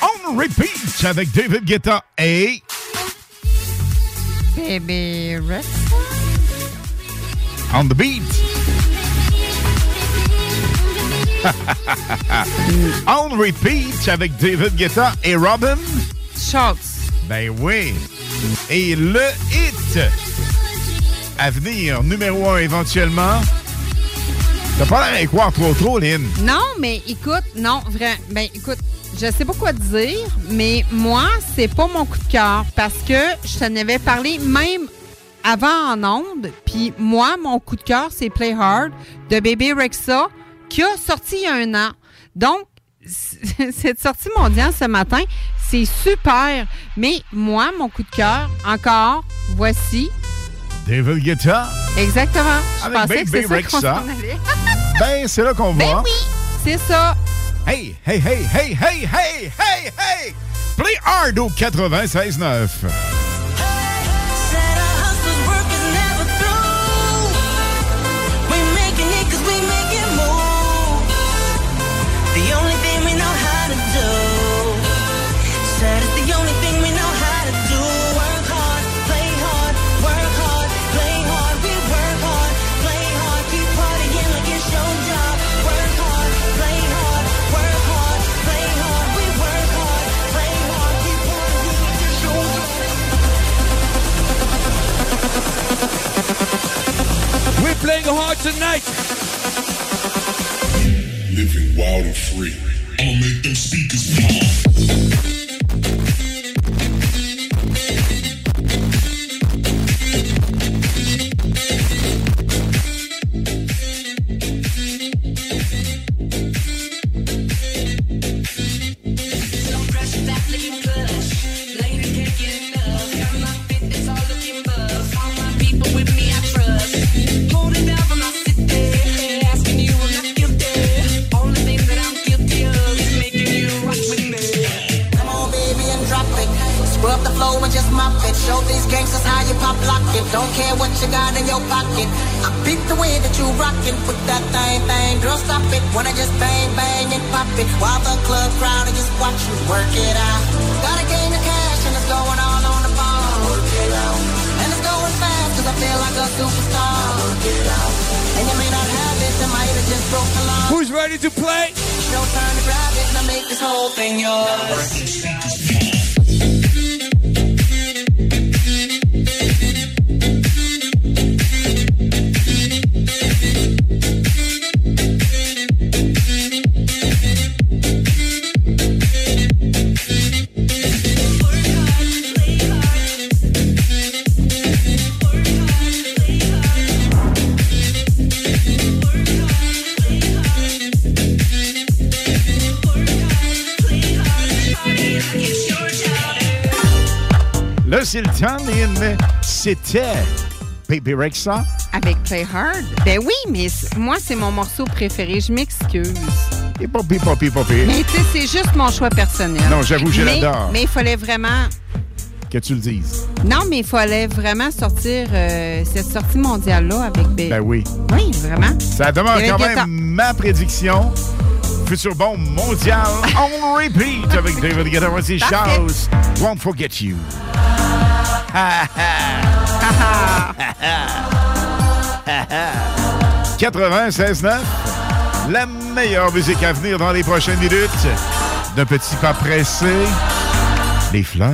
Speaker 4: On repeat avec David Guetta et
Speaker 12: Baby Rex.
Speaker 4: On the Beat. On repeat avec David Guetta et Robin
Speaker 12: Schultz.
Speaker 4: Ben oui. Et le hit à venir, numéro un éventuellement. T'as pas l'air croire trop trop, Lynn.
Speaker 12: Non, mais écoute, non, vrai. Ben, écoute, je sais pas quoi te dire, mais moi, c'est pas mon coup de cœur parce que je t'en avais parlé même avant en onde. Puis moi, mon coup de cœur, c'est Play Hard de Baby Rexa, qui a sorti il y a un an. Donc, cette sortie mondiale ce matin, c'est super. Mais moi, mon coup de cœur, encore, voici.
Speaker 4: David Guetta.
Speaker 12: Exactement. Je
Speaker 4: Avec
Speaker 12: pensais que
Speaker 4: Baby
Speaker 12: c'est ça.
Speaker 4: Ben, c'est là qu'on va.
Speaker 12: Ben oui, c'est ça.
Speaker 4: Hey, hey, hey, hey, hey, hey, hey, hey! Play hard au 96.9.
Speaker 14: Said our
Speaker 30: playing hard tonight.
Speaker 9: Living wild and free. I'ma make them speakers pop.
Speaker 14: Flow and just mop it. Show these gangsters how you pop lock it. Don't care what you got in your pocket. I beat the way that you rockin' with that thing, thing. Girl, stop it. Wanna just bang, bang and pop it. While the club crowd is just watch you work it out. Gotta gain the cash and it's going all on the ball. Work it out. And it's going fast cause I feel like a superstar. Work it out. And you may not have it, it might have just broke the law.
Speaker 30: Who's ready to play?
Speaker 14: It's your turn to grab it and make this whole thing yours.
Speaker 4: C'était Baby Rexa.
Speaker 12: Avec Play Hard. Ben oui, mais moi, c'est mon morceau préféré. Je m'excuse.
Speaker 4: Et.
Speaker 12: Mais tu sais, c'est juste mon choix personnel.
Speaker 4: Non, j'avoue, je l'adore.
Speaker 12: Mais il fallait vraiment.
Speaker 4: Que tu le dises.
Speaker 12: Non, mais il fallait vraiment sortir euh, cette sortie mondiale-là avec Baby.
Speaker 4: Ben oui.
Speaker 12: Oui, vraiment.
Speaker 4: Ça
Speaker 12: David
Speaker 4: quand même ma prédiction. Futur bon mondial on repeat avec David Guetta. Voici. Shouse. Won't forget you. Ha, ha. 96.9, la meilleure musique à venir dans les prochaines minutes. D'un petit pas pressé, les fleurs.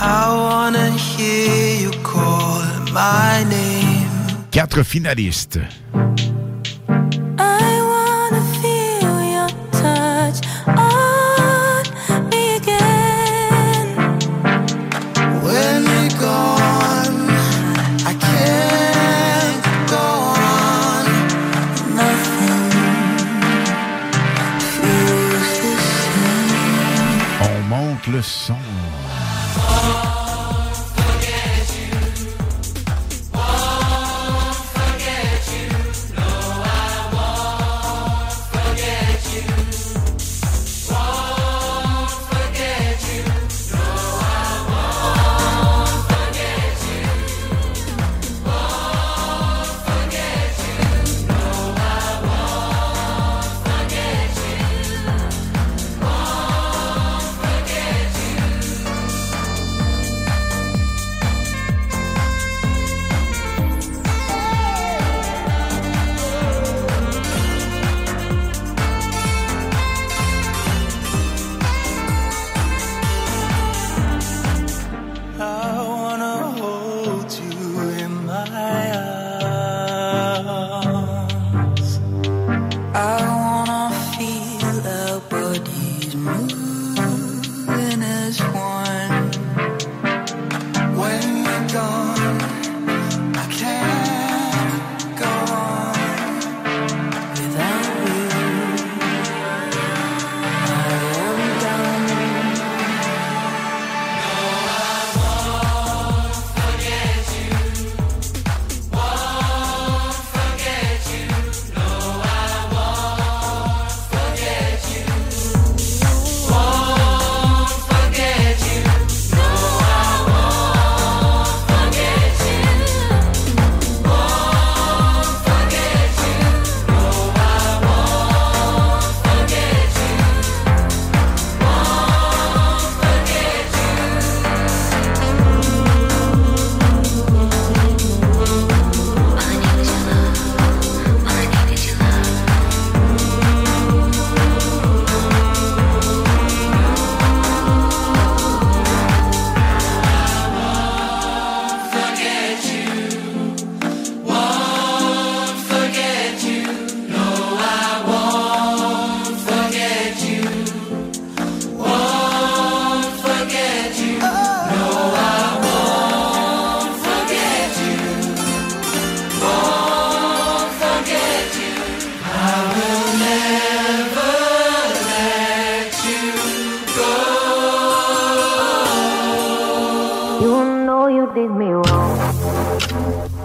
Speaker 9: I wanna hear you call my name.
Speaker 4: Quatre finalistes. Le son.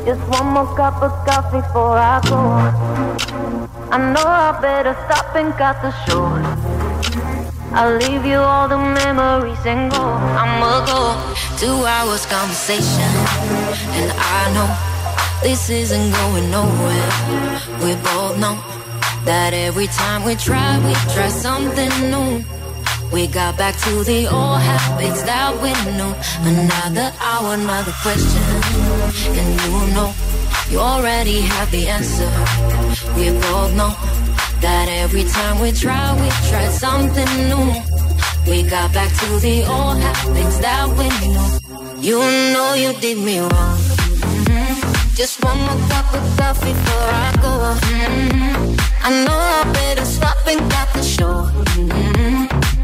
Speaker 31: Just one more cup of coffee before I go. I know I better stop and cut the show. I'll leave you all the memories and go.
Speaker 32: I'ma go two hours conversation, and I know this isn't going nowhere. We both know that every time we try, we try something new. We got back to the old habits that we knew. Another hour, another question, and you know you already have the answer. We both know that every time we try, we try something new. We got back to the old habits that we knew. You know you did me wrong. Mhm. Just one more cup of coffee before I go. Mhm. I know I better stop and got the show. Mhm.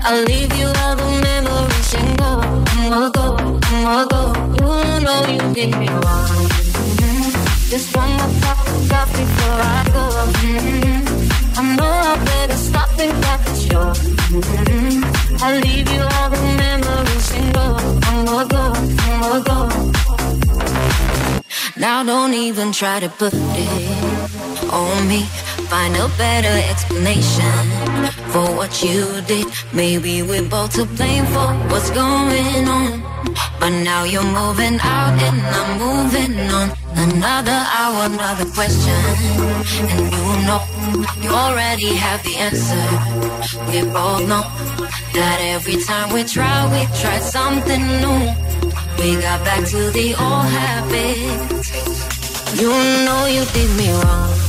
Speaker 32: I'll leave you all the memories and go. I'ma go, I'ma go. You know you did me wrong. Mhm. Just one more cup coffee before I go. Mhm. I know I better stop and got the show. Mhm. I'll leave you all the memories and go. I'ma go, I'ma go. Now don't even try to put it on me. Find a better explanation for what you did. Maybe we're both to blame for what's going on. But now you're moving out and I'm moving on. Another hour, another question. And you know, you already have the answer. We both know that every time we try, we try something new. We got back to the old habits. You know you did me wrong.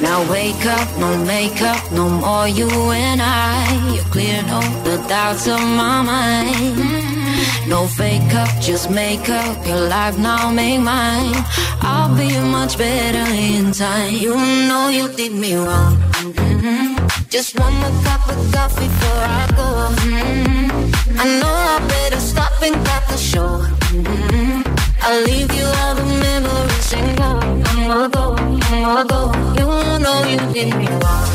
Speaker 32: Now wake up, no makeup, no more you and I. You cleared all the doubts of my mind. No fake up, just make up your life now, make mine. I'll be much better in time. You know you did me wrong. Mhm. Just one more cup of coffee before I go. Mhm. I know I better stop and cut the show. Mhm. I'll leave you all the memories and go. I'ma go, I'ma go. You know you did me wrong.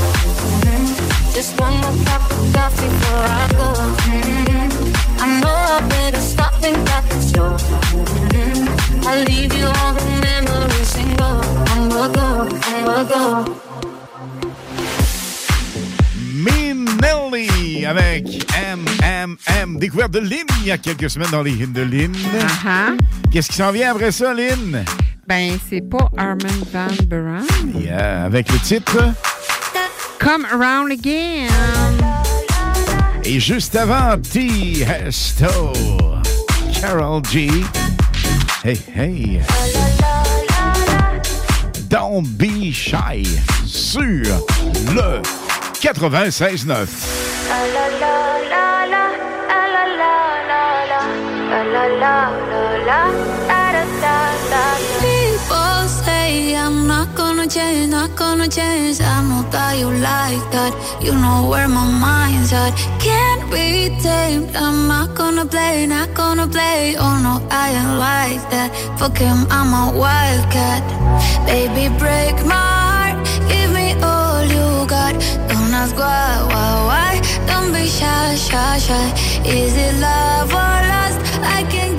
Speaker 32: Just one more cup of coffee before I go. I know I better stop and cut the show. I'll leave you all the memories and go. I'ma go, I'ma go.
Speaker 4: Minelli avec MMM. Découverte de Lynn il y a quelques semaines dans les hymnes de Lynn. Qu'est-ce qui s'en vient après ça, Lynn?
Speaker 12: Ben, c'est pas Armin Van Buren.
Speaker 4: Yeah, avec le titre.
Speaker 12: Come Around Again.
Speaker 4: Et juste avant, T. Hesto. Carol G. Hey, hey. Don't be shy. Sur le 96.9.
Speaker 32: People change, not gonna change. I know that you like that. You know where my mind's at. Can't be tamed. I'm not gonna play, not gonna play. Oh no, I ain't like that. Fuck him, I'm a wildcat. Baby, break my heart. Give me all you got. Don't ask why, why, why. Don't be shy, shy, shy. Is it love or lust? I can't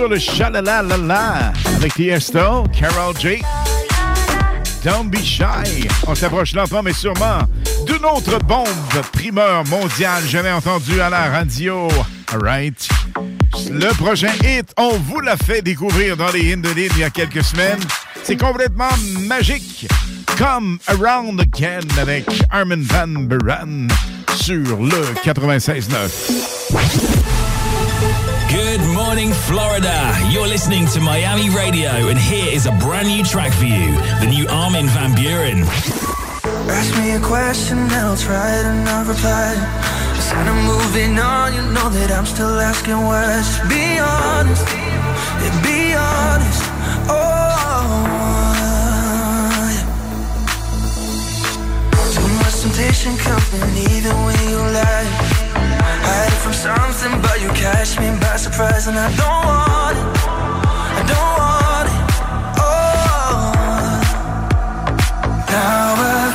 Speaker 4: Sur le Shalalala avec Tiesto, Carol J. Don't be shy. On s'approche lentement mais sûrement d'une autre bombe primeur mondiale jamais entendue à la radio. Alright. Le prochain hit, on vous l'a fait découvrir dans les l'île il y a quelques semaines. C'est complètement magique. Come Around Again avec Armin Van Buren sur le 96.9.
Speaker 33: Good morning, Florida. You're listening to Miami Radio, and here is a brand new track for you the new Armin Van Buren.
Speaker 9: Ask me a question and I'll try to not reply. Instead of moving on, you know that I'm still asking why. Just be honest, yeah, be honest. Oh, yeah. Too much temptation coming even when you lie. Hide from something, but you catch me by surprise, and I don't want it. I don't want it. Oh, now I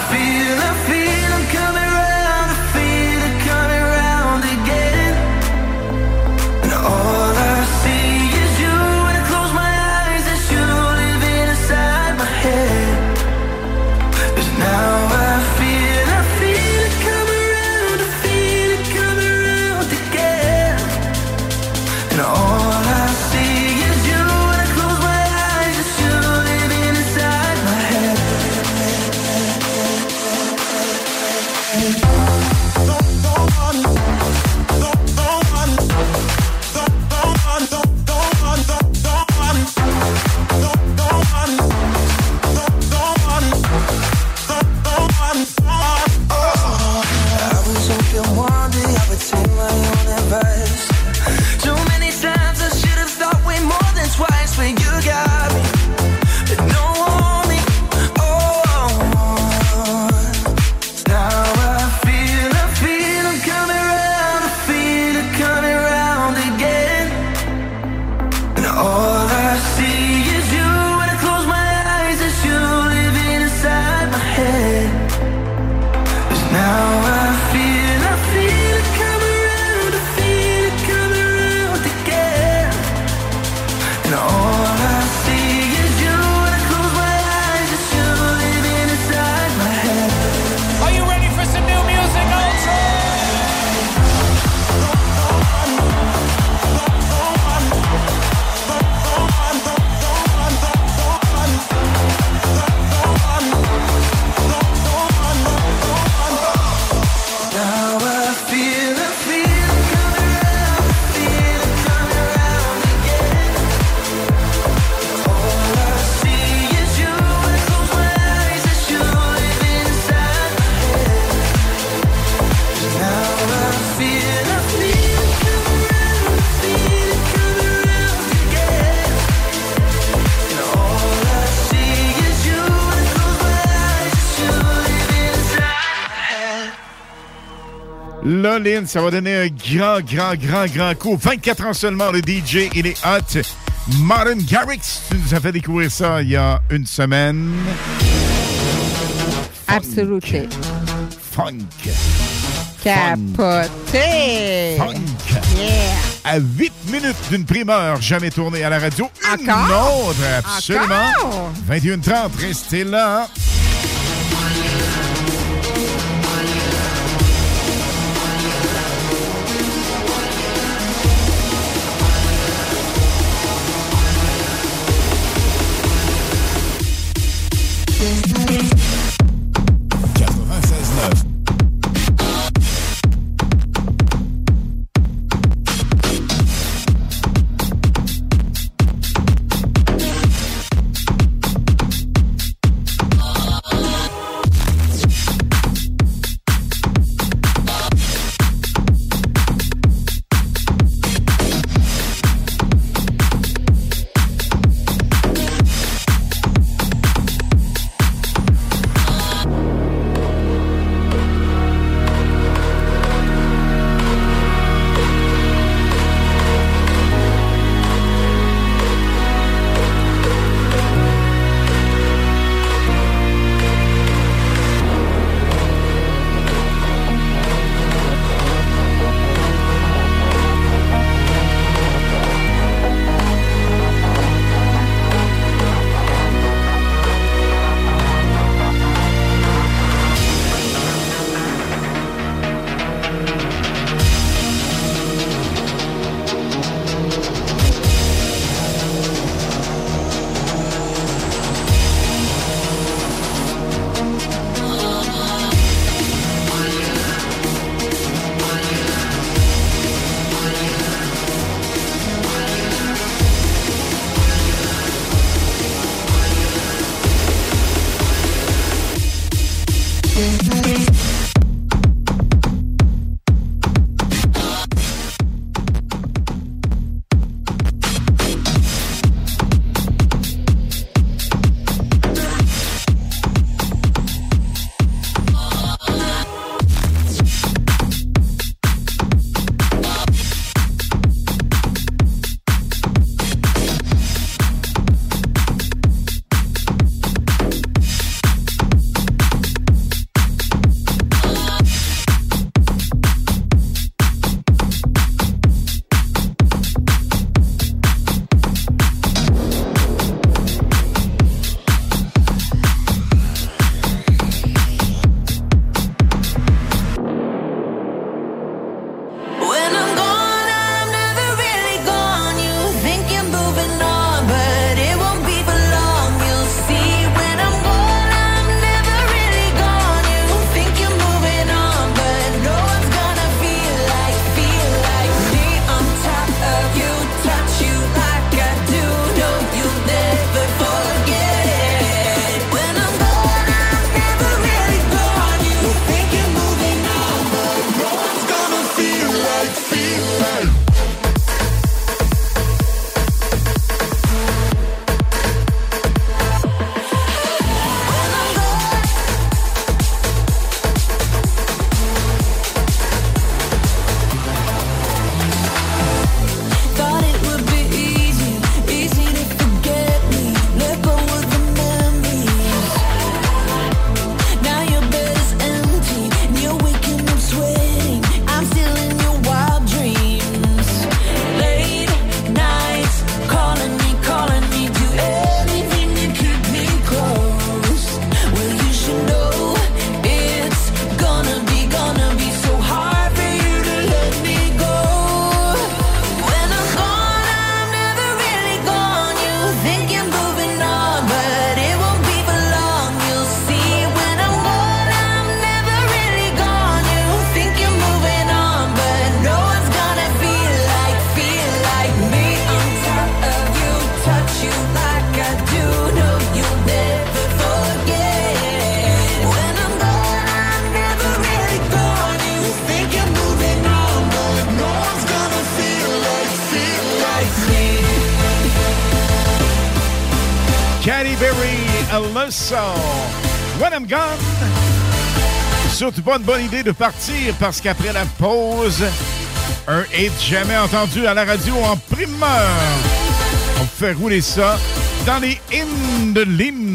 Speaker 4: ça va donner un grand, grand, grand, grand coup. 24 ans seulement, le DJ, il est hot. Martin Garrix, tu nous as fait découvrir ça il y a une semaine.
Speaker 12: Absolutely.
Speaker 4: Funk.
Speaker 12: Capoté.
Speaker 4: Funk.
Speaker 12: Yeah.
Speaker 4: À 8 minutes d'une primeur jamais tournée à la radio. Une
Speaker 12: Encore?
Speaker 4: autre, absolument.
Speaker 12: Encore?
Speaker 4: 21h30, restez là. Une bonne idée de partir parce qu'après la pause, un hit jamais entendu à la radio en primeur. On fait rouler ça dans les in de l'hymne.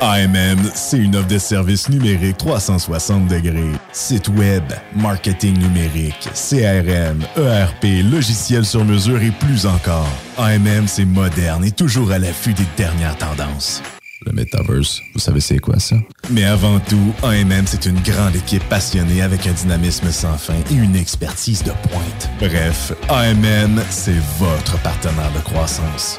Speaker 27: AMM, c'est une offre de services numériques 360 degrés. Site web, marketing numérique, CRM, ERP, logiciel sur mesure et plus encore. AMM, c'est moderne et toujours à l'affût des dernières tendances. Le Metaverse, vous savez c'est quoi ça? Mais avant tout, AMM, c'est une grande équipe passionnée avec un dynamisme sans fin et une expertise de pointe. Bref, AMM, c'est votre partenaire de croissance.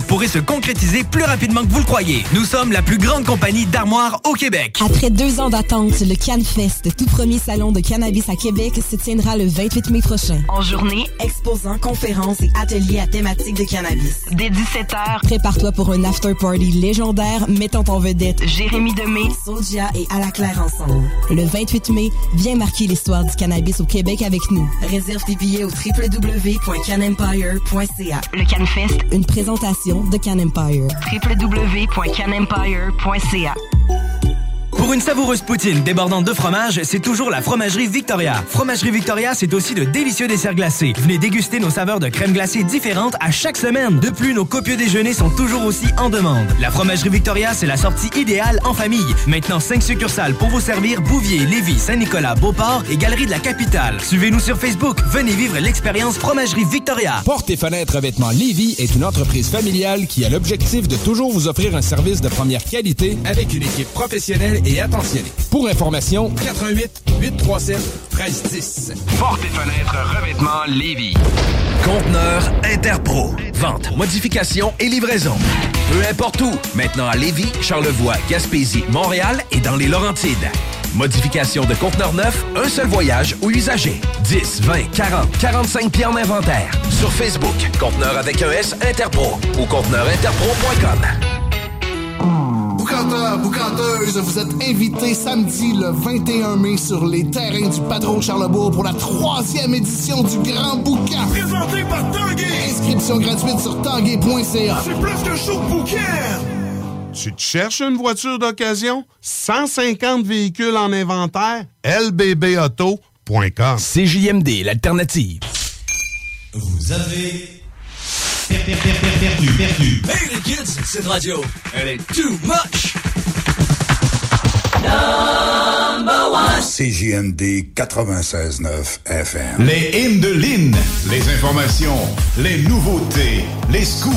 Speaker 16: pourrait se concrétiser plus rapidement que vous le croyez. Nous sommes la plus grande compagnie d'armoires au Québec.
Speaker 34: Après deux ans d'attente, le CanFest, tout premier salon de cannabis à Québec, se tiendra le 28 mai prochain.
Speaker 35: En journée,
Speaker 34: Exposants, conférences et ateliers à thématique de cannabis.
Speaker 35: dès 17h,
Speaker 34: Prépare-toi pour un after-party légendaire mettant en vedette
Speaker 35: Jérémy Demé,
Speaker 34: Sodia et À la Claire ensemble. Le 28 mai, viens marquer l'histoire du cannabis au Québec avec nous. Réserve tes billets au www.canempire.ca.
Speaker 35: le CanFest,
Speaker 34: Une présentation de Can Empire.
Speaker 35: www.canempire.ca.
Speaker 16: Pour une savoureuse poutine débordante de fromage, c'est toujours la Fromagerie Victoria. Fromagerie Victoria, c'est aussi de délicieux desserts glacés. Venez déguster nos saveurs de crème glacée différentes à chaque semaine. De plus, nos copieux déjeuners sont toujours aussi en demande. La Fromagerie Victoria, c'est la sortie idéale en famille. Maintenant, 5 succursales pour vous servir Bouvier, Lévis, Saint-Nicolas, Beauport et Galerie de la Capitale. Suivez-nous sur Facebook. Venez vivre l'expérience Fromagerie Victoria.
Speaker 36: Porte et fenêtres revêtements Lévis est une entreprise familiale qui a l'objectif de toujours vous offrir un service de première qualité avec une équipe professionnelle et attentionnée. Pour information, 88 837 1310.
Speaker 2: Porte et fenêtres revêtements Lévis. Conteneur Interpro. Vente, modification et livraison. Peu importe où. Maintenant à Lévis, Charlevoix, Gaspésie, Montréal et dans les Laurentides. Modification de conteneur neuf, un seul voyage ou usager. 10, 20, 40, 45 pieds en inventaire. Sur Facebook, conteneur avec un S Interpro ou conteneurinterpro.com.
Speaker 37: Boucanteur, boucanteuse, vous êtes invités samedi le 21 mai sur les terrains du Patron Charlebourg pour la troisième édition du Grand Boucan.
Speaker 9: Présenté par Tanguay.
Speaker 37: Inscription gratuite sur tanguay.ca.
Speaker 9: C'est plus qu'un show de bouquin.
Speaker 26: Tu te cherches une voiture d'occasion? 150 véhicules en inventaire? lbbauto.com
Speaker 36: CJMD, l'alternative.
Speaker 33: Vous avez perdu, perdu, perdu. Hey les kids, cette radio, elle est too much.
Speaker 7: CJMD 96.9 FM.
Speaker 5: Les hymnes de Lynn, les informations, les nouveautés, les scoops,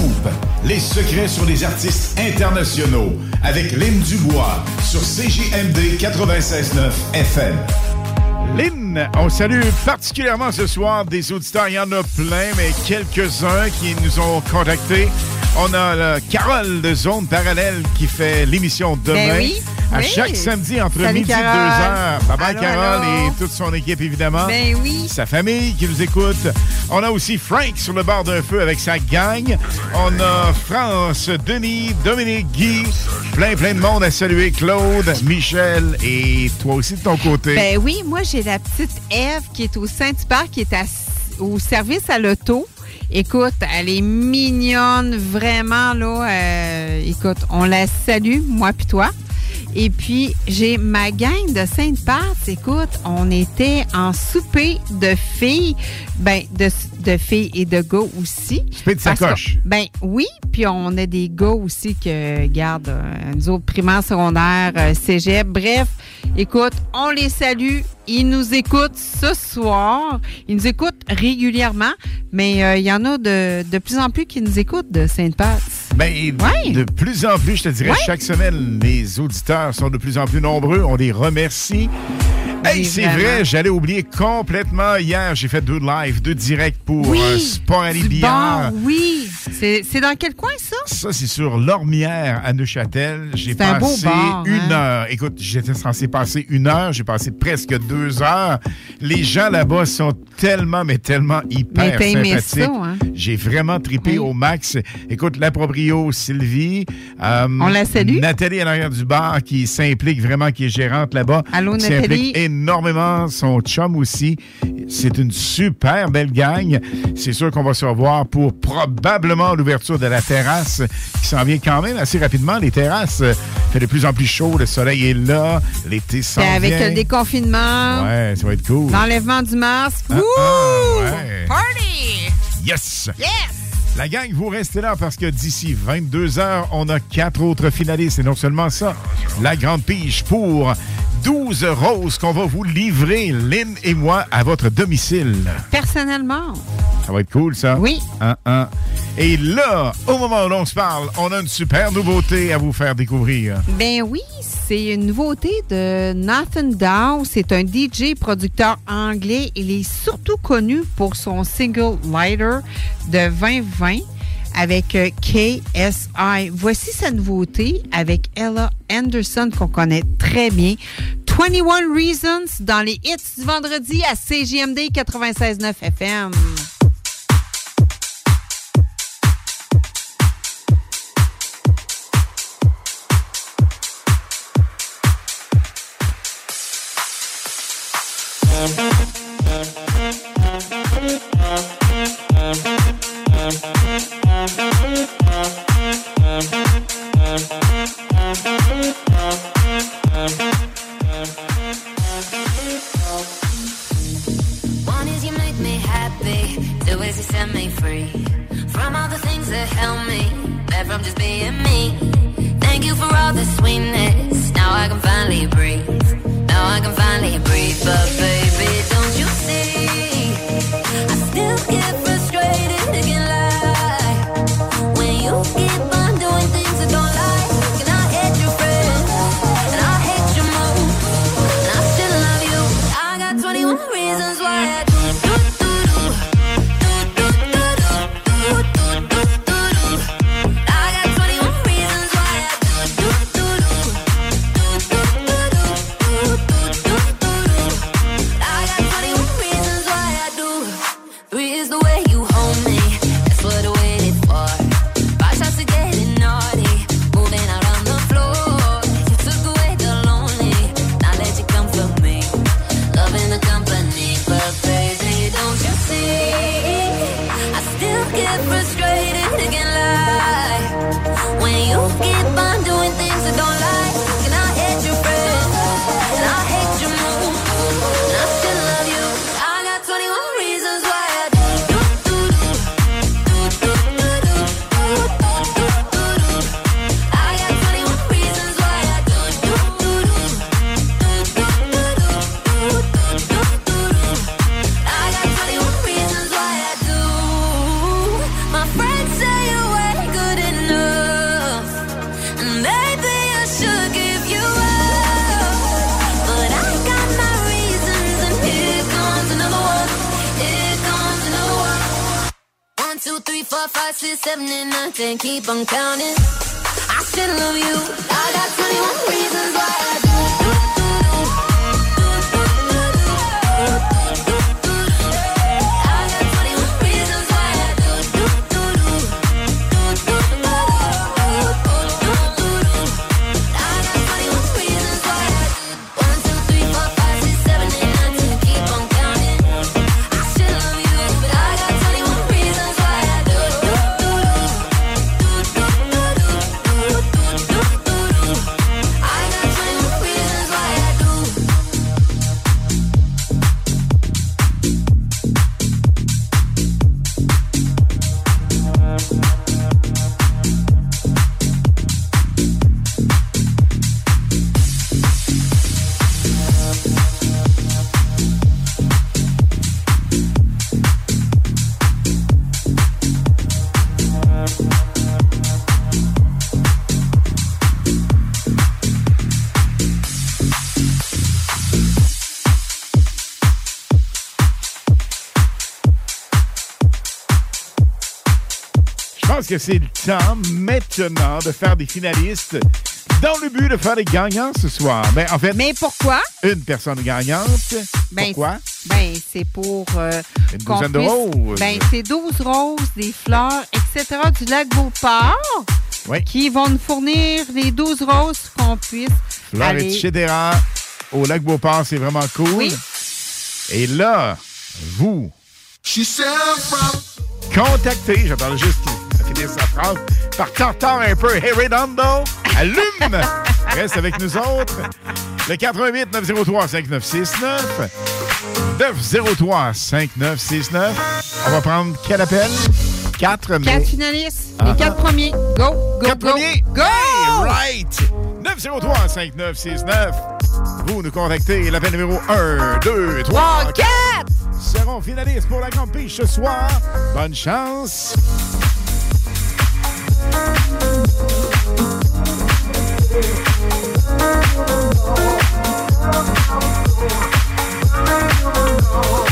Speaker 5: les secrets sur les artistes internationaux avec Lynn Dubois sur CJMD 96.9 FM.
Speaker 4: Lynn, on salue particulièrement ce soir des auditeurs. Il y en a plein, mais quelques-uns qui nous ont contactés. On a euh, Carole de Zone Parallèle qui fait l'émission demain.
Speaker 12: Ben oui.
Speaker 4: À
Speaker 12: Oui.
Speaker 4: chaque samedi entre
Speaker 12: Salut,
Speaker 4: midi et 2
Speaker 12: Carole.
Speaker 4: heures. Bye bye Carole
Speaker 12: allô.
Speaker 4: et toute son équipe évidemment.
Speaker 12: Ben oui.
Speaker 4: Sa famille qui nous écoute. On a aussi Frank sur le bord d'un feu avec sa gang. On a France, Denis, Dominique, Guy. Plein, plein de monde à saluer. Claude, Michel et toi aussi de ton côté.
Speaker 12: Ben oui, moi, j'ai la petite Eve qui est au Saint-Hubert, qui est au service à l'auto. Écoute, elle est mignonne, vraiment, là. euh, écoute, on la salue, moi puis toi. Et puis, j'ai ma gang de Sainte-Pat. Écoute, on était en souper de filles, ben, de, de filles et de gars aussi.
Speaker 4: Souper de
Speaker 12: Parce que-
Speaker 4: sacoche.
Speaker 12: Ben oui, puis on a des gars aussi que gardent euh, nous autres primaires, secondaires, euh, cégep. Bref, écoute, on les salue. Ils nous écoutent ce soir. Ils nous écoutent régulièrement, mais euh, il y en a de, de plus en plus qui nous écoutent de Sainte-Pat.
Speaker 4: Ben, de plus en plus, je te dirais,
Speaker 12: Ouais.
Speaker 4: chaque semaine, les auditeurs sont de plus en plus nombreux. On les remercie. Hey, c'est vrai, j'allais oublier complètement hier. J'ai fait deux lives, deux directs pour
Speaker 12: Oui,
Speaker 4: euh, Sport Bière.
Speaker 12: bon, oui. C'est dans quel coin, ça?
Speaker 4: Ça, c'est sur Lormière à Neuchâtel. J'ai
Speaker 12: C'est un beau
Speaker 4: passé
Speaker 12: bar,
Speaker 4: une
Speaker 12: hein?
Speaker 4: heure. Écoute, j'étais censé passer une heure. J'ai passé presque deux heures. Les gens là-bas sont tellement, mais tellement hyper
Speaker 12: Mais
Speaker 4: sympathiques.
Speaker 12: hein?
Speaker 4: J'ai vraiment tripé au max. Écoute, la proprio, Sylvie. euh,
Speaker 12: On la salue.
Speaker 4: Nathalie à l'arrière du bar qui s'implique vraiment, qui est gérante là-bas.
Speaker 12: Allô, Nathalie.
Speaker 4: Énormément. Son chum aussi. C'est une super belle gang. C'est sûr qu'on va se revoir pour probablement l'ouverture de la terrasse qui s'en vient quand même assez rapidement. Les terrasses, euh, fait de plus en plus chaud. Le soleil est là. L'été s'en
Speaker 12: C'est
Speaker 4: vient.
Speaker 12: avec le déconfinement,
Speaker 4: Ouais, ça va être cool.
Speaker 12: l'enlèvement du masque.
Speaker 4: Ah,
Speaker 12: Wouh!
Speaker 4: ah, ouais.
Speaker 12: Party!
Speaker 4: Yes!
Speaker 12: Yes!
Speaker 4: La gang, vous restez là parce que d'ici 22 heures, on a quatre autres finalistes. Et non seulement ça, la grande pige pour 12 roses qu'on va vous livrer, Lynn et moi, à votre domicile.
Speaker 12: Personnellement.
Speaker 4: Ça va être cool, ça?
Speaker 12: Oui.
Speaker 4: Un, un. Et là, au moment où l'on se parle, on a une super nouveauté à vous faire découvrir.
Speaker 12: Ben oui, c'est une nouveauté de Nathan Dow. C'est un DJ producteur anglais. Il est surtout connu pour son single Lighter de 2020 avec euh, KSI. Voici sa nouveauté avec Ella Anderson qu'on connaît très bien. 21 Reasons dans les hits du vendredi à CGMD 96.9 FM.
Speaker 38: Still get frustrated, can't
Speaker 4: pense que c'est le temps maintenant de faire des finalistes dans le but de faire des gagnants ce soir. Ben, en fait,
Speaker 12: Mais pourquoi?
Speaker 4: une personne gagnante.
Speaker 12: Ben,
Speaker 4: Pourquoi?
Speaker 12: Ben, c'est pour. euh,
Speaker 4: Une
Speaker 12: qu'on
Speaker 4: douzaine de roses.
Speaker 12: Ben, c'est 12 roses, des fleurs, etc. du lac Beauport
Speaker 4: Oui.
Speaker 12: qui vont nous fournir les 12 roses qu'on puisse.
Speaker 4: Fleurs,
Speaker 12: aller...
Speaker 4: etc. Au lac Beauport, c'est vraiment cool.
Speaker 12: Oui.
Speaker 4: Et là, vous, contactez, j'attends juste à finir sa phrase, par tartare un peu, Hey Redondo, allume! Reste avec nous autres. Le 88 903 5969. 903 5969. On va prendre quel appel? Quatre, mais...
Speaker 12: Quatre finalistes,
Speaker 4: Ah.
Speaker 12: les quatre premiers. Go, go,
Speaker 4: Quatre
Speaker 12: go.
Speaker 4: premiers.
Speaker 12: Go!
Speaker 4: Hey, right! 903-5969. Vous nous contactez. L'appel numéro 1, 2, 3, 4 seront finalistes pour la Piche ce soir. Bonne chance. On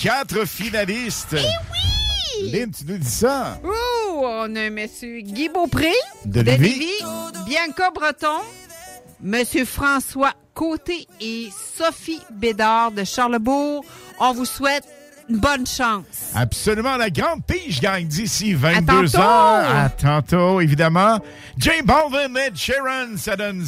Speaker 4: quatre finalistes. Eh oui! Lynn, tu nous dis ça?
Speaker 12: Ouh, on a M. Guy Beaupré
Speaker 4: De Lévis.
Speaker 12: Bianca Breton, M. François Côté et Sophie Bédard de Charlebourg. On vous souhaite une bonne chance.
Speaker 4: Absolument, la grande pige gagne d'ici 22
Speaker 12: tantôt!
Speaker 4: heures. À tantôt, évidemment. J Balvin et Sharon, ça donne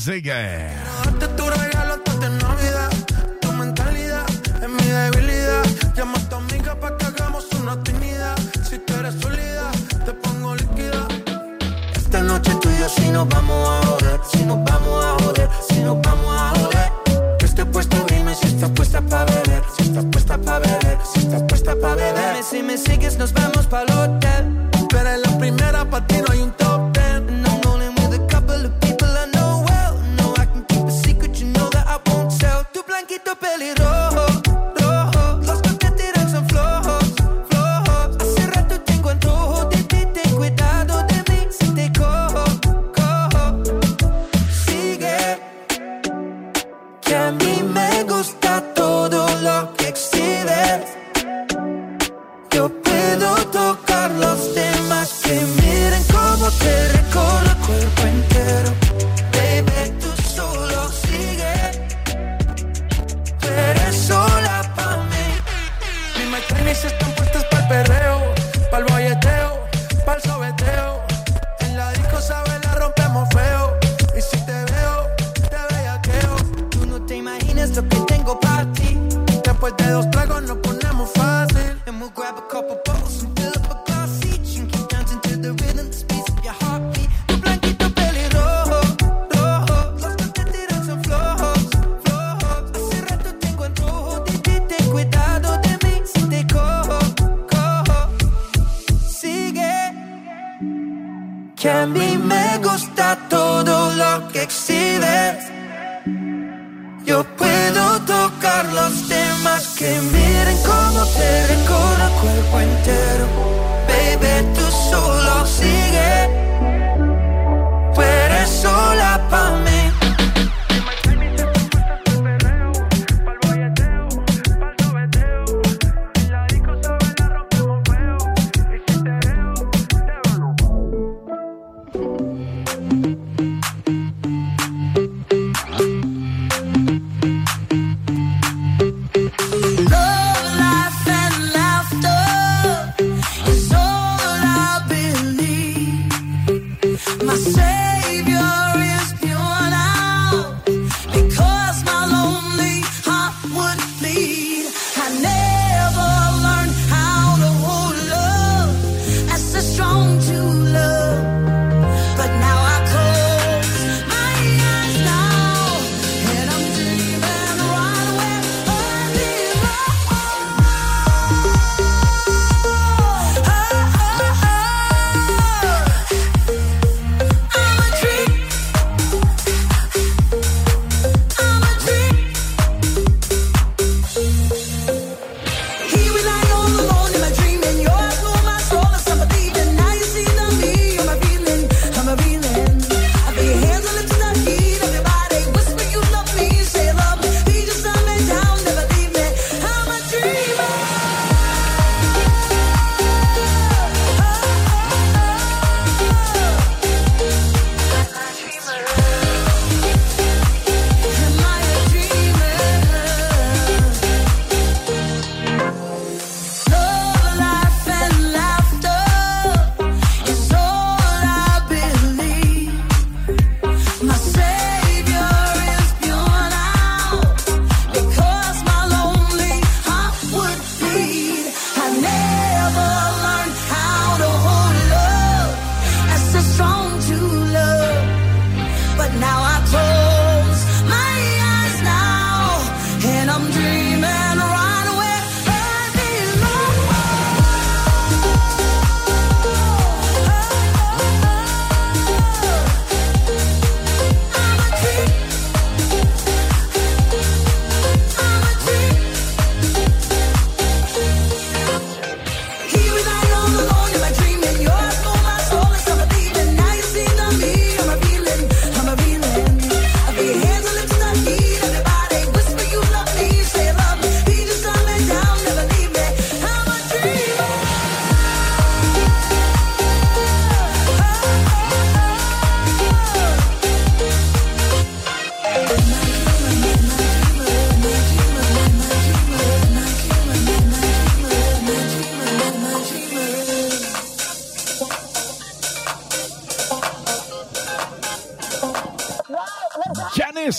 Speaker 13: si nos vamos a joder, si nos vamos a joder, si nos vamos a joder. Que esté puesto, dime si estás puesta pa' beber, si estás puesta pa' beber, si estás puesta pa' beber.
Speaker 39: Dime si me sigues, nos vamos pa'l.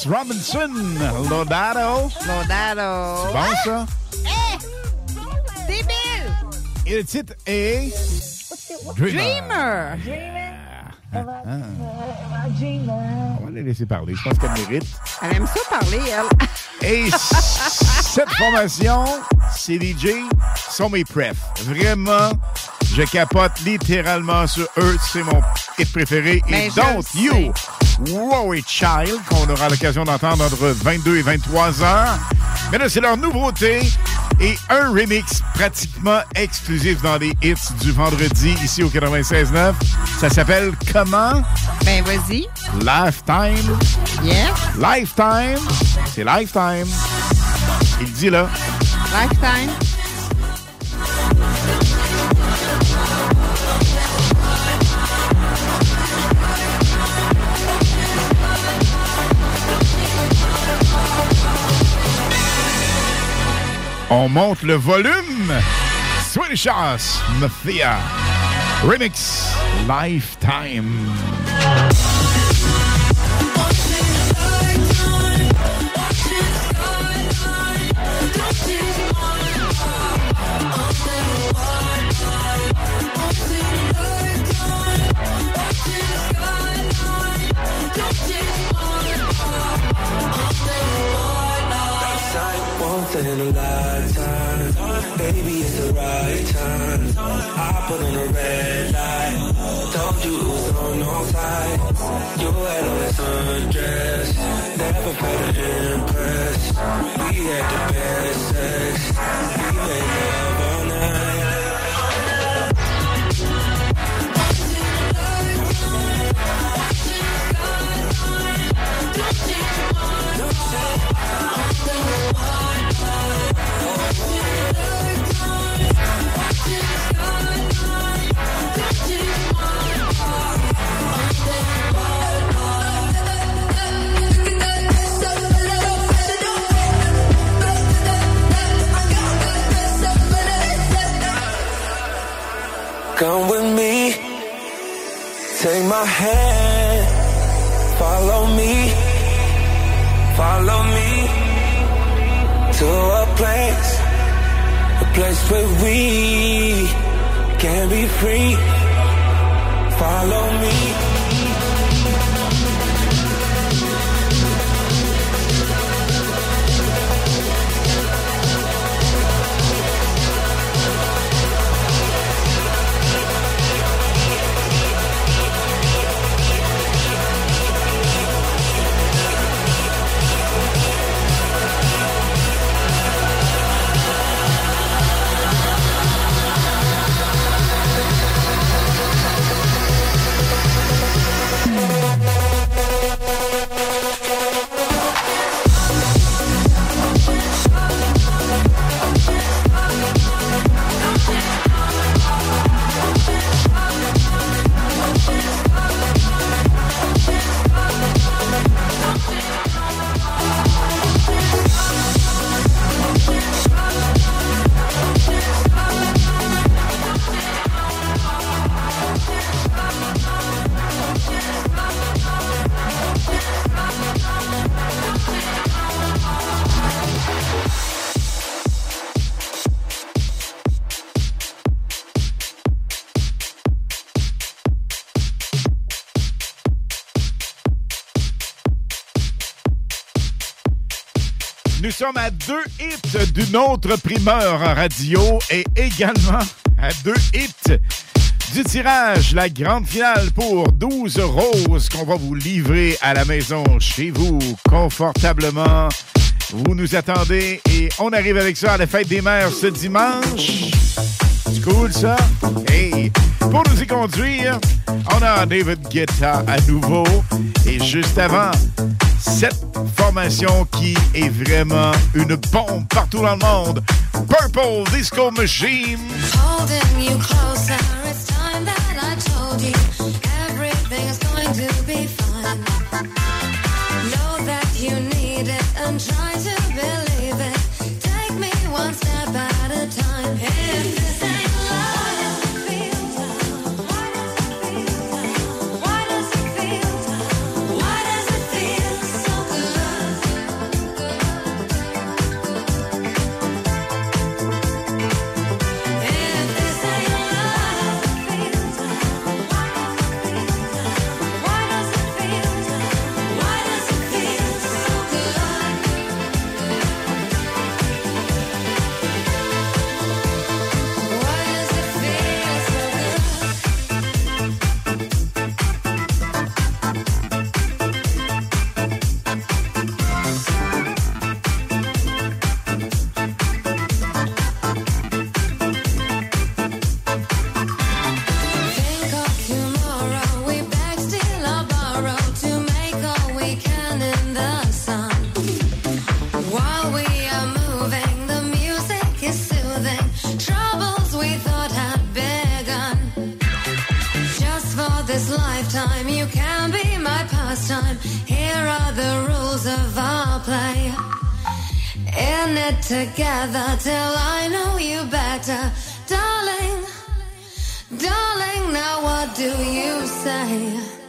Speaker 4: Robinson. Lodato.
Speaker 12: Lodato.
Speaker 4: C'est bon,
Speaker 12: ah! ça? Eh!
Speaker 4: Et le titre est...
Speaker 12: Dreamer.
Speaker 4: Ah, ah. Dreamer. On va les laisser parler. Je pense qu'elle mérite.
Speaker 12: Elle aime ça parler, elle.
Speaker 4: Et cette formation, ces DJ sont mes prefs. Vraiment, je capote littéralement sur eux. C'est mon hit préféré. Et
Speaker 12: ben,
Speaker 4: Don't You Wow et Child, qu'on aura l'occasion d'entendre entre 22 et 23 heures. Mais là, c'est leur nouveauté et un remix pratiquement exclusif dans les hits du vendredi ici au 96.9. Ça s'appelle comment?
Speaker 12: Ben, vas-y.
Speaker 4: Lifetime.
Speaker 12: Yeah.
Speaker 4: Lifetime. C'est Lifetime. Il dit là.
Speaker 12: Lifetime.
Speaker 4: On monte le volume. Swedish House, Mathia. Remix, Lifetime.
Speaker 40: Baby, it's the right time. I put on a red light. Told you it was on no side. You had on a sundress. Never felt to impress. We had the best sex. We made follow me, follow me to a place, a place where we can be free.
Speaker 4: Sommes à deux hits d'une autre primeur radio et également à deux hits du tirage, la grande finale pour 12 roses qu'on va vous livrer à la maison chez vous confortablement. Vous nous attendez et on arrive avec ça à la fête des mères ce dimanche. C'est cool ça? Hey! Pour nous y conduire, on a David Guetta à nouveau. Et juste avant, cette formation qui est vraiment une bombe partout dans le monde. Purple Disco Machine.
Speaker 41: Play. In it together till I know you better, darling. Darling, now what do you say?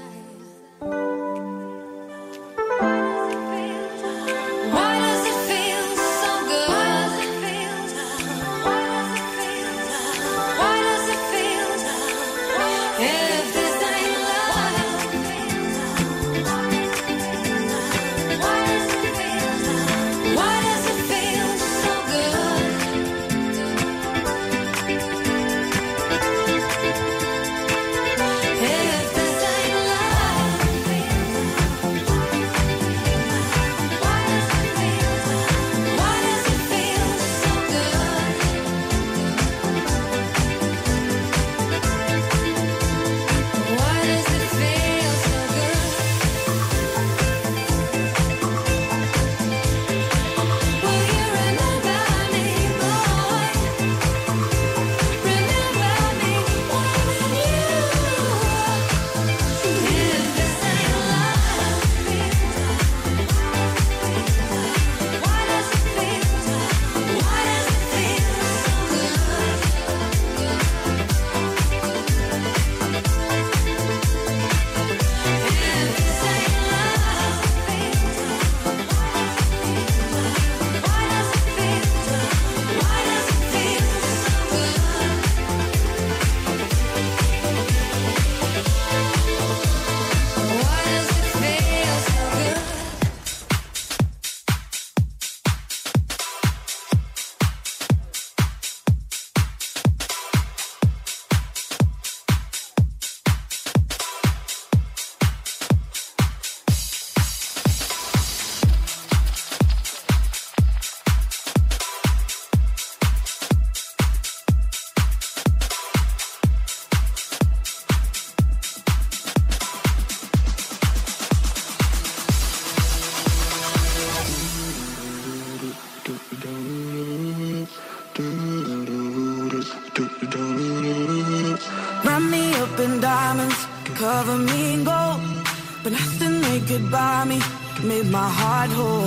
Speaker 38: My heart whole.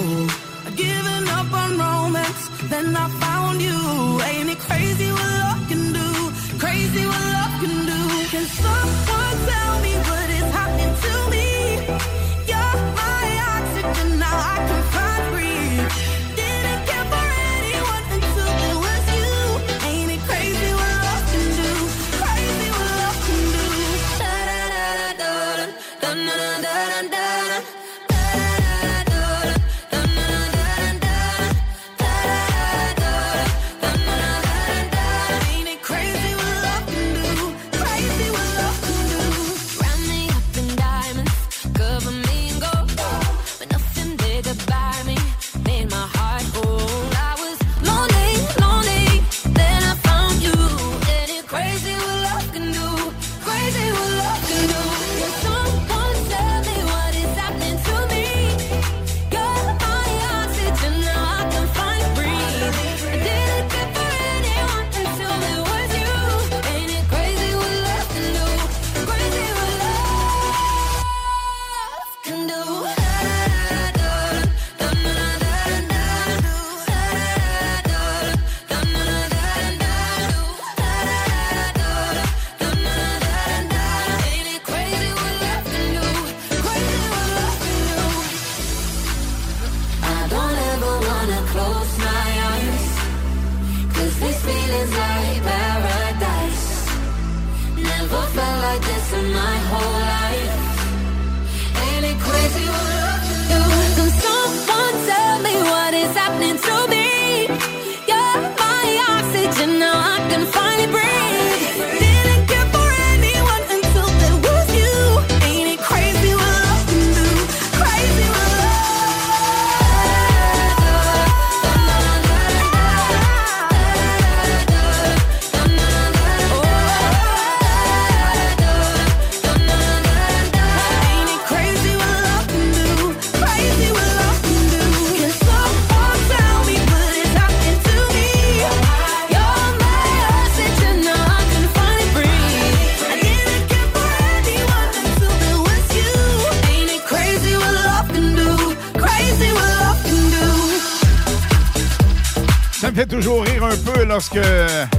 Speaker 4: Lorsque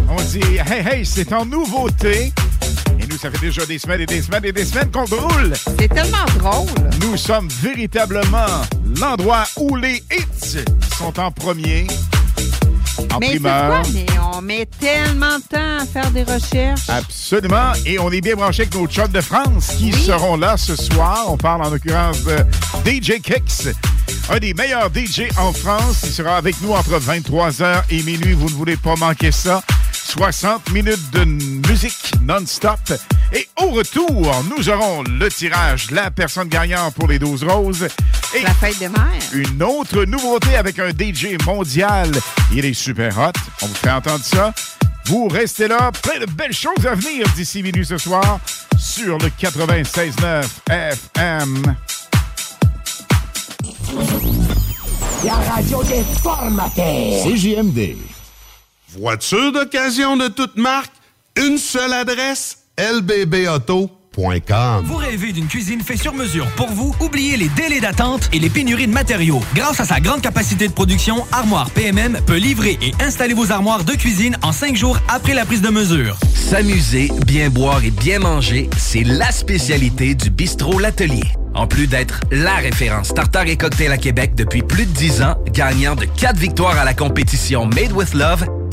Speaker 4: on dit Hey, hey, c'est en nouveauté. Et nous, ça fait déjà des semaines et des semaines et des semaines qu'on roule.
Speaker 12: C'est tellement drôle.
Speaker 4: Nous sommes véritablement l'endroit où les hits sont en premier. En
Speaker 12: mais c'est
Speaker 4: primeur.
Speaker 12: quoi? Mais on met tellement de temps à faire des recherches.
Speaker 4: Absolument. Et on est bien branché avec nos chums de France qui seront là ce soir. On parle en l'occurrence de DJ Kicks, un des meilleurs DJ en France. Il sera avec nous entre 23h et minuit. Vous ne voulez pas manquer ça. 60 minutes de musique non-stop. Et au retour, nous aurons le tirage de la personne gagnante pour les 12 roses. Et
Speaker 12: La fête des mères.
Speaker 4: une autre nouveauté avec un DJ mondial. Il est super hot. On vous fait entendre ça. Vous restez là. Plein de belles choses à venir d'ici minuit ce soir sur le 96.9 FM.
Speaker 42: La radio des formateurs.
Speaker 26: CJMD. Voiture d'occasion de toute marque, une seule adresse, lbbauto.com.
Speaker 16: Vous rêvez d'une cuisine faite sur mesure pour vous? Oubliez les délais d'attente et les pénuries de matériaux. Grâce à sa grande capacité de production, Armoire PMM peut livrer et installer vos armoires de cuisine en cinq jours après la prise de mesure.
Speaker 2: S'amuser, bien boire et bien manger, c'est la spécialité du bistrot L'Atelier. En plus d'être la référence tartare et cocktail à Québec depuis plus de 10 ans, gagnant de 4 victoires à la compétition Made with Love,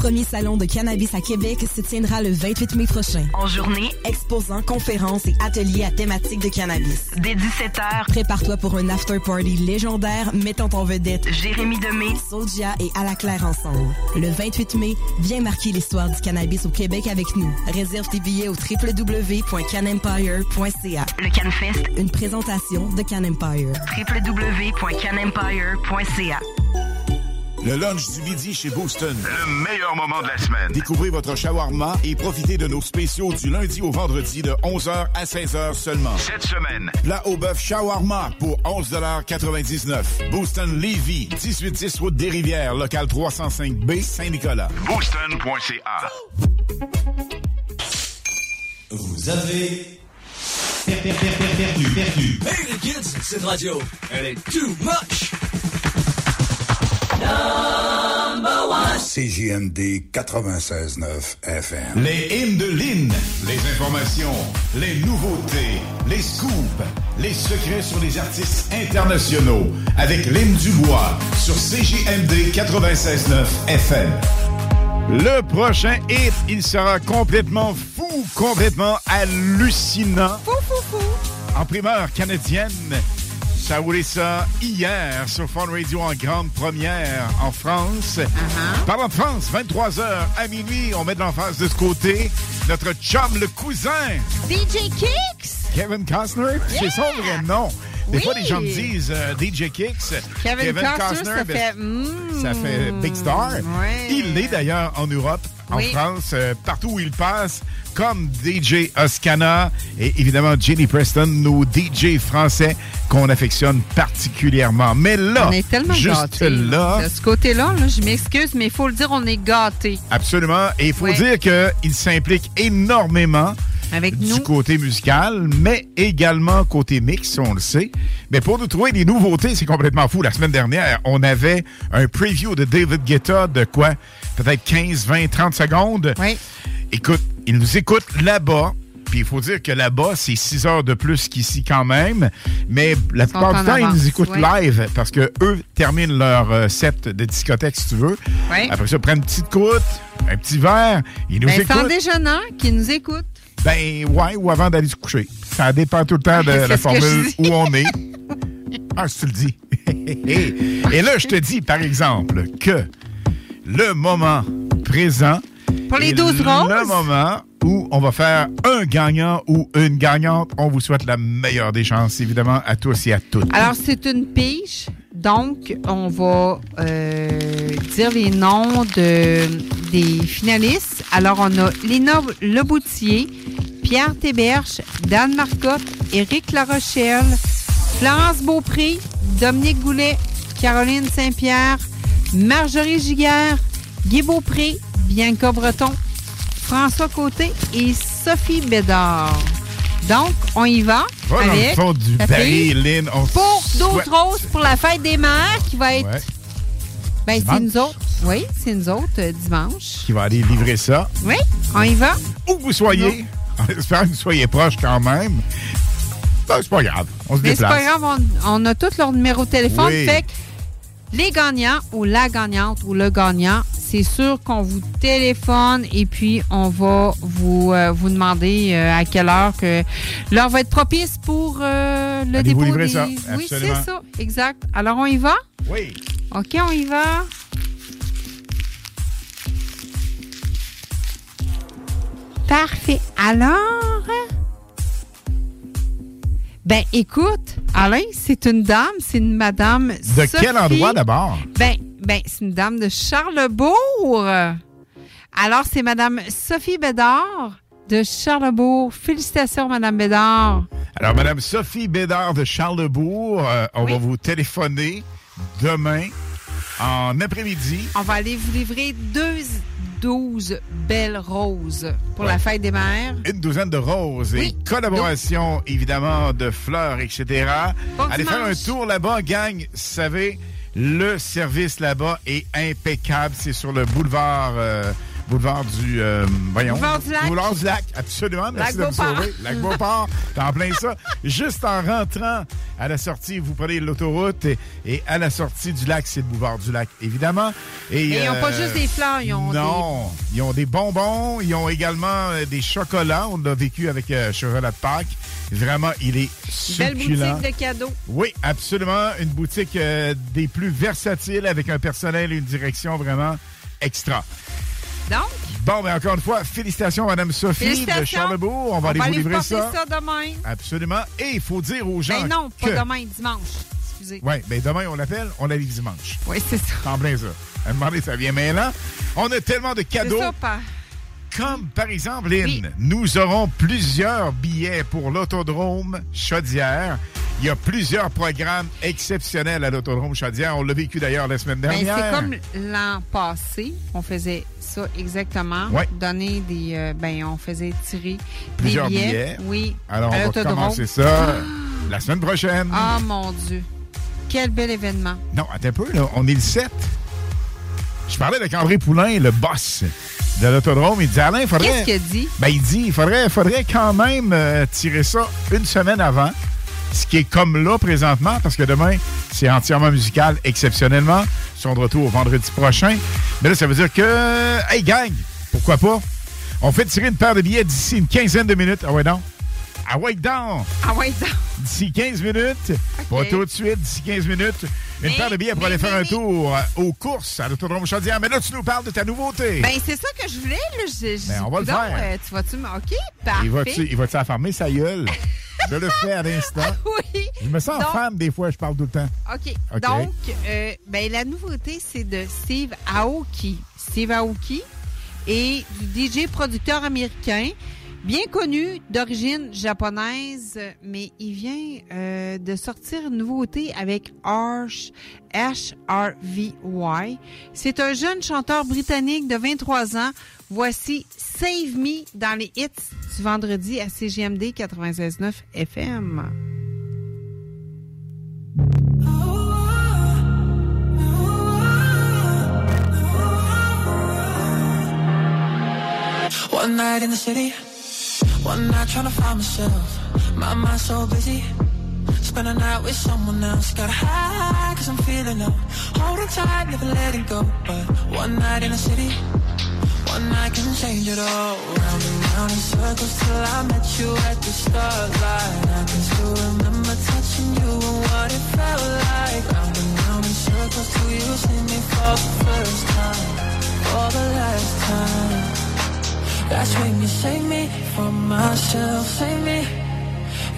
Speaker 34: premier salon de cannabis à Québec, se tiendra le 28 mai prochain.
Speaker 35: En journée,
Speaker 34: Exposants, conférences et ateliers à thématique de cannabis.
Speaker 35: dès 17h,
Speaker 34: Prépare-toi pour un after-party légendaire mettant en vedette
Speaker 35: Jérémy Demé,
Speaker 34: Soulja et À la Claire ensemble. Le 28 mai, viens marquer l'histoire du cannabis au Québec avec nous. Réserve tes billets au www.canempire.ca.
Speaker 35: le CanFest,
Speaker 34: Une présentation de Can Empire.
Speaker 35: www.canempire.ca.
Speaker 7: Le lunch du midi chez Booston. Le meilleur moment de la semaine. Découvrez votre shawarma et profitez de nos spéciaux du lundi au vendredi de 11h à 16h seulement. Cette semaine, plat au bœuf shawarma pour 11,99 Booston Levy, 1810 route des Rivières, local 305B, Saint-Nicolas. Booston.ca.
Speaker 33: Vous avez per- per- per- per- perdu, perdu. Hey les kids, cette radio, elle est too much.
Speaker 7: CJMD 96.9 FM. Les hymnes de Lynn. Les informations, les nouveautés, les scoops, les secrets sur les artistes internationaux. Avec Lynn Dubois sur CJMD 96.9 FM.
Speaker 4: Le prochain hit, il sera complètement fou, complètement hallucinant.
Speaker 12: Fou, fou, fou.
Speaker 4: En primeur canadienne, ça a roulé ça hier sur Fun Radio en grande première en France.
Speaker 12: Uh-huh.
Speaker 4: Parlant de France, 23h à minuit, on met de l'emphase de ce côté notre chum, le cousin,
Speaker 12: DJ Kicks!
Speaker 4: Kevin Costner? C'est son vrai nom. Des
Speaker 12: Oui.
Speaker 4: fois, les gens me disent euh, DJ Kicks.
Speaker 12: Kevin, Costner, ça
Speaker 4: ben,
Speaker 12: fait... mm,
Speaker 4: ça fait Big Star. Il l'est d'ailleurs en Europe, en
Speaker 12: Oui.
Speaker 4: France, euh, partout où il passe, comme DJ Oscana et évidemment Jenny Preston, nos DJ français qu'on affectionne particulièrement. Mais là,
Speaker 12: On est tellement
Speaker 4: juste
Speaker 12: gâtés.
Speaker 4: là,
Speaker 12: De ce côté-là, là, je m'excuse, mais il faut le dire, on est gâtés.
Speaker 4: absolument, et il faut dire qu'il s'implique énormément
Speaker 12: Avec
Speaker 4: du
Speaker 12: nous.
Speaker 4: côté musical, mais également côté mix, on le sait. Mais pour nous trouver des nouveautés, c'est complètement fou. La semaine dernière, on avait un preview de David Guetta de quoi? Peut-être 15, 20, 30 secondes.
Speaker 12: Oui.
Speaker 4: Écoute, il nous écoute là-bas. Puis il faut dire que là-bas, c'est 6 heures de plus qu'ici quand même. Mais la plupart du temps, ils nous écoutent live parce que eux terminent leur euh, set de discothèque, si tu veux.
Speaker 12: Ouais.
Speaker 4: Après ça, ils prennent une petite croûte, un petit verre. Ils nous
Speaker 12: Ben, c'est en
Speaker 4: écoutent.
Speaker 12: déjeunant qui nous écoute.
Speaker 4: Ben, ouais, ou avant d'aller se coucher. Ça dépend tout le temps de la formule où on est. Ah, si tu le dis. Et là, je te dis, par exemple, que le moment présent.
Speaker 12: Pour les
Speaker 4: est
Speaker 12: 12
Speaker 4: Le moment où on va faire un gagnant ou une gagnante. On vous souhaite la meilleure des chances, évidemment, à tous et à toutes.
Speaker 12: Alors, c'est une pige? Donc, on va euh, dire les noms de, des finalistes. Alors, on a Léna Leboutier, Pierre Théberge, Dan Marcotte, Éric Larochelle, Florence Beaupré, Dominique Goulet, Caroline Saint-Pierre, Marjorie Giguère, Guy Beaupré, Bianca Breton, François Côté et Sophie Bédard. Donc, on y va
Speaker 4: Va dans le fond du. On
Speaker 12: pour 12
Speaker 4: souhaite-
Speaker 12: roses pour la fête des mères qui va être.
Speaker 4: Ouais.
Speaker 12: Ben, c'est nous autres. Oui, c'est nous autres euh, dimanche.
Speaker 4: Qui va aller livrer ça.
Speaker 12: Oui, on y va.
Speaker 4: Où vous soyez, en espérant que vous soyez proche quand même. Ben, c'est pas grave. On se
Speaker 12: Mais c'est
Speaker 4: déplace.
Speaker 12: pas grave, on, on a tous leur numéro de téléphone.
Speaker 4: Oui.
Speaker 12: Fait que les gagnants ou la gagnante ou le gagnant, c'est sûr qu'on vous téléphone et puis on va vous, euh, vous demander euh, à quelle heure que l'heure va être propice pour euh, le dépôt des...
Speaker 4: ça?
Speaker 12: Oui, c'est ça. Exact. Alors, on y va?
Speaker 4: Oui.
Speaker 12: OK, on y va. Parfait. Alors, ben écoute, Alain, c'est une dame, c'est une madame.
Speaker 4: De quel endroit d'abord?
Speaker 12: Ben, ben c'est une dame de Charlebourg. Alors, c'est madame Sophie Bédard de Charlebourg. Félicitations, madame Bédard.
Speaker 4: Alors, Madame Sophie Bédard de Charlebourg, euh, on va vous téléphoner demain en après-midi.
Speaker 12: On va aller vous livrer deux 12 belles roses pour la fête des mères.
Speaker 4: Une douzaine de roses et collaboration, évidemment, de fleurs, etc.
Speaker 12: Bon
Speaker 4: Allez faire un tour là-bas, gang. Vous savez, le service là-bas est impeccable. C'est sur le boulevard... euh, Boulevard du... euh, voyons.
Speaker 12: Boulevard du Lac.
Speaker 4: Boulevard du Lac, absolument. Merci de me
Speaker 12: Lac-Beauport.
Speaker 4: sauver. Lac Beauport, t'es en plein ça. Juste en rentrant à la sortie, vous prenez l'autoroute et, et à la sortie du lac, c'est le boulevard du Lac, évidemment. Et,
Speaker 12: ils n'ont pas
Speaker 4: euh,
Speaker 12: juste des fleurs, ils ont
Speaker 4: non, ils ont des bonbons, ils ont également euh, des chocolats. On l'a vécu avec euh, Chocolat de Pâques. Vraiment, il est succulent.
Speaker 12: boutiques de cadeaux.
Speaker 4: Oui, absolument. Une boutique euh, des plus versatiles avec un personnel et une direction vraiment extra.
Speaker 12: Donc,
Speaker 4: Bon, mais encore une fois, félicitations, Madame Sophie de. Charlebourg. On va aller vous livrer ça.
Speaker 12: ça demain.
Speaker 4: Absolument. Et il faut dire aux gens
Speaker 12: Ben non, pas
Speaker 4: que...
Speaker 12: demain, dimanche. Excusez.
Speaker 4: Oui, mais demain, on l'appelle, on la livre dimanche.
Speaker 12: Oui, c'est ça.
Speaker 4: En plein ça. À demander, ça vient maintenant. On a tellement de
Speaker 12: C'est
Speaker 4: cadeaux.
Speaker 12: ça, pas.
Speaker 4: Comme par exemple, Lynn, nous aurons plusieurs billets pour l'autodrome Chaudière. Il y a plusieurs programmes exceptionnels à l'autodrome Chaudière. On l'a vécu d'ailleurs la semaine
Speaker 12: Ben,
Speaker 4: dernière.
Speaker 12: c'est comme l'an passé, on faisait ça exactement.
Speaker 4: Ouais.
Speaker 12: Donner des. euh, ben, on faisait tirer
Speaker 4: plusieurs
Speaker 12: des billets.
Speaker 4: billets.
Speaker 12: Oui.
Speaker 4: Alors,
Speaker 12: à
Speaker 4: on va commencer ça la semaine prochaine.
Speaker 12: Ah, mon Dieu. Quel bel événement.
Speaker 4: Non, attends un peu, là. On est le 7. Je parlais avec André Poulain, le boss de l'autodrome. Il dit Alain, il faudrait.
Speaker 12: Qu'est-ce qu'il dit?
Speaker 4: Ben, il dit il faudrait, faudrait quand même euh, tirer ça une semaine avant. Ce qui est comme là présentement, parce que demain, c'est entièrement musical, exceptionnellement. Ils sont de retour vendredi prochain. Mais là, ça veut dire que. Hey, gang, pourquoi pas? On fait tirer une paire de billets d'ici une quinzaine de minutes. Ah ouais, donc. Ah ouais, donc.
Speaker 12: Ah ouais, donc.
Speaker 4: D'ici 15 minutes. Pas tout de suite, d'ici 15 minutes. Une paire de billets pour
Speaker 12: mais-
Speaker 4: aller faire
Speaker 12: mais-
Speaker 4: un tour euh, aux courses à l'autodrome Chaudière. Mais là, tu nous parles de ta nouveauté.
Speaker 12: Ben, c'est ça que je voulais. Là. Je, je
Speaker 4: Ben, on va le faire.
Speaker 12: euh, tu vas-tu me. OK, parfait.
Speaker 4: il va-tu il va-tu affarmer sa gueule? je le fais à l'instant.
Speaker 12: Oui.
Speaker 4: Je me sens
Speaker 12: Donc-
Speaker 4: femme des fois, je parle tout le temps.
Speaker 12: OK.
Speaker 4: OK.
Speaker 12: Donc, euh, ben, la nouveauté, c'est de Steve Aoki. Steve Aoki est du DJ producteur américain, bien connu d'origine japonaise, mais il vient euh, de sortir une nouveauté avec Arch, H-R-V-Y. C'est un jeune chanteur britannique de 23 ans. Voici Save Me dans les hits du vendredi à CGMD 96.9 FM.
Speaker 9: One night trying to find myself. My mind's so busy. Spend a night with someone else. Got high cause I'm feeling low. Holding tight, never letting go. But one night in the city, one night can change it all. Round and round in circles till I met you at the starlight. I can still remember touching you and what it felt like. Round and round in circles till you see me for the first time. For the last time. That's when you save me from myself, save me.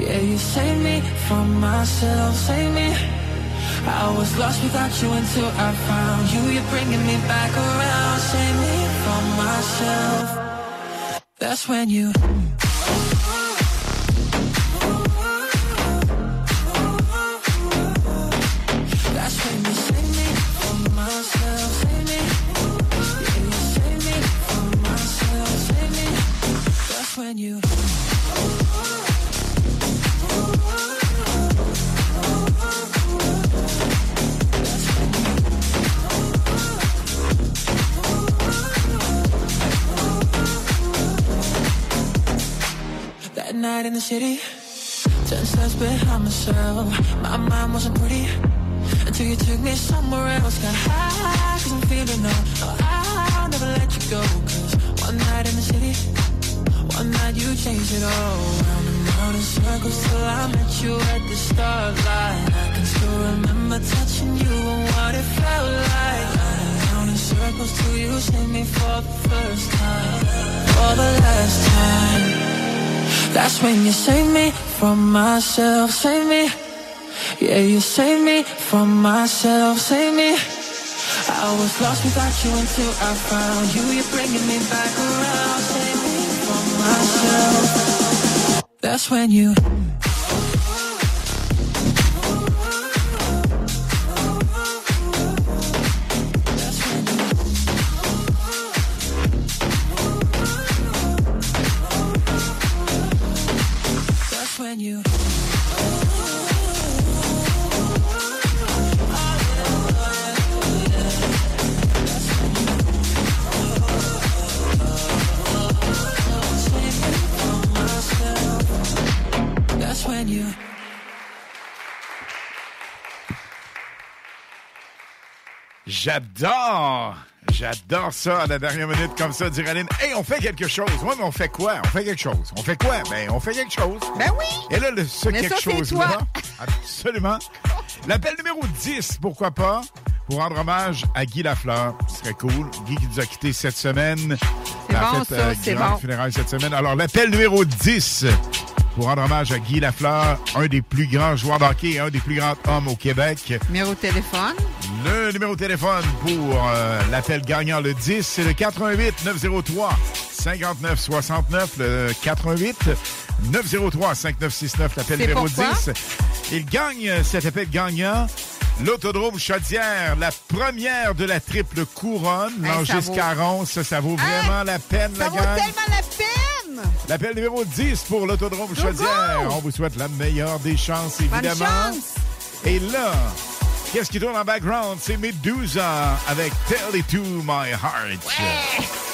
Speaker 9: Yeah, you save me from myself, save me. I was lost without you until I found you. You're bringing me back around, save me from myself. That's when you. When you. That night in the city, Ten steps behind myself. My mind wasn't pretty until you took me somewhere else. Got high, cause I'm feeling. No, oh, I'll never let you go. Cause one night in the city, night you changed it all. Round and round in circles till I met you at the starlight. I can still remember touching you and what it felt like. Round in circles till you saved me for the first time. For the last time. That's when you saved me from myself, save me. Yeah, you saved me from myself, save me. I was lost without you until I found you. You're bringing me back around, myself. That's when you.
Speaker 4: J'adore! J'adore ça à la dernière minute comme ça, dire Aline. Hey, on fait quelque chose. Ouais, mais on fait quoi? On fait quelque chose. On fait quoi? Ben, on fait quelque chose.
Speaker 12: Ben oui!
Speaker 4: Et là, le, ce
Speaker 12: Mais
Speaker 4: quelque
Speaker 12: c'est
Speaker 4: chose-là. Absolument. L'appel numéro 10, pourquoi pas? Pour rendre hommage à Guy Lafleur. Ce serait cool. Guy qui nous a quittés cette semaine.
Speaker 12: C'est bon,
Speaker 4: fait,
Speaker 12: ça, c'est
Speaker 4: grande
Speaker 12: bon.
Speaker 4: funérailles cette semaine. Alors, l'appel numéro 10 pour rendre hommage à Guy Lafleur, un des plus grands joueurs d'hockey et un des plus grands hommes au Québec.
Speaker 12: Numéro de téléphone.
Speaker 4: Le numéro de téléphone pour euh, l'appel gagnant, le 10, c'est le 88 903 59 69, le 88 903 5969, l'appel numéro
Speaker 12: pourquoi?
Speaker 4: 10. Il gagne cet appel gagnant. L'autodrome Chaudière, la première de la triple couronne,
Speaker 12: Hey,
Speaker 4: Langis
Speaker 12: ça vaut-
Speaker 4: Caron, ça, ça vaut vraiment la peine,
Speaker 12: Ça
Speaker 4: la
Speaker 12: vaut
Speaker 4: gang.
Speaker 12: tellement la peine!
Speaker 4: L'appel numéro 10 pour l'autodrome Chaudière.
Speaker 12: go!
Speaker 4: On vous souhaite la meilleure des chances,
Speaker 12: Bonne
Speaker 4: évidemment.
Speaker 12: chance!
Speaker 4: Et là, qu'est-ce qui tourne en background? C'est Medusa avec Tell It To My Heart.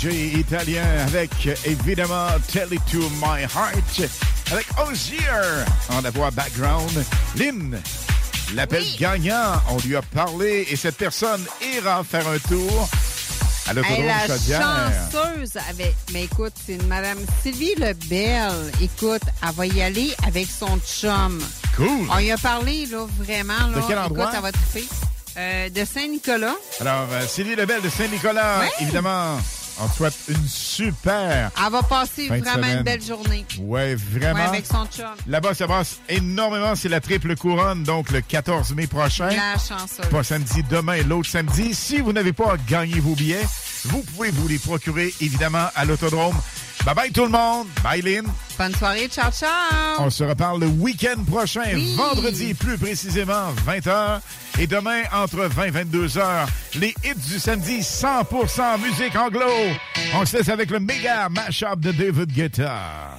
Speaker 4: DJ italien avec évidemment Tell It To My Heart avec Ozier en la voix background. Lynn, l'appel gagnant, on lui a parlé et cette personne ira faire un tour à
Speaker 12: Hey,
Speaker 4: l'autodrome
Speaker 12: la
Speaker 4: Chaudière.
Speaker 12: chanceuse avec. Mais écoute, c'est une Madame Sylvie Lebel. Écoute, elle va y aller avec son chum.
Speaker 4: Cool.
Speaker 12: On y a parlé, là, vraiment. Là.
Speaker 4: De quel endroit?
Speaker 12: Écoute, elle va triper. Euh, de Saint-Nicolas.
Speaker 4: Alors, euh, Sylvie Lebel de Saint-Nicolas, évidemment, on te souhaite une super
Speaker 12: Elle va passer vraiment
Speaker 4: semaine.
Speaker 12: une belle journée.
Speaker 4: Ouais, vraiment.
Speaker 12: Ouais, avec son chum.
Speaker 4: Là-bas, ça brasse énormément. C'est la triple couronne, donc le 14 mai prochain.
Speaker 12: La chanceuse.
Speaker 4: Pas samedi, demain et l'autre samedi. Si vous n'avez pas gagné vos billets, vous pouvez vous les procurer, évidemment, à l'autodrome. Bye bye tout le monde. Bye Lynn.
Speaker 12: Bonne soirée, ciao, ciao.
Speaker 4: On se reparle le week-end prochain,
Speaker 12: Oui.
Speaker 4: vendredi plus précisément, 20h. Et demain, entre 20 et 22h, les hits du samedi, 100% musique anglo. On se laisse avec le méga mash-up de David Guetta.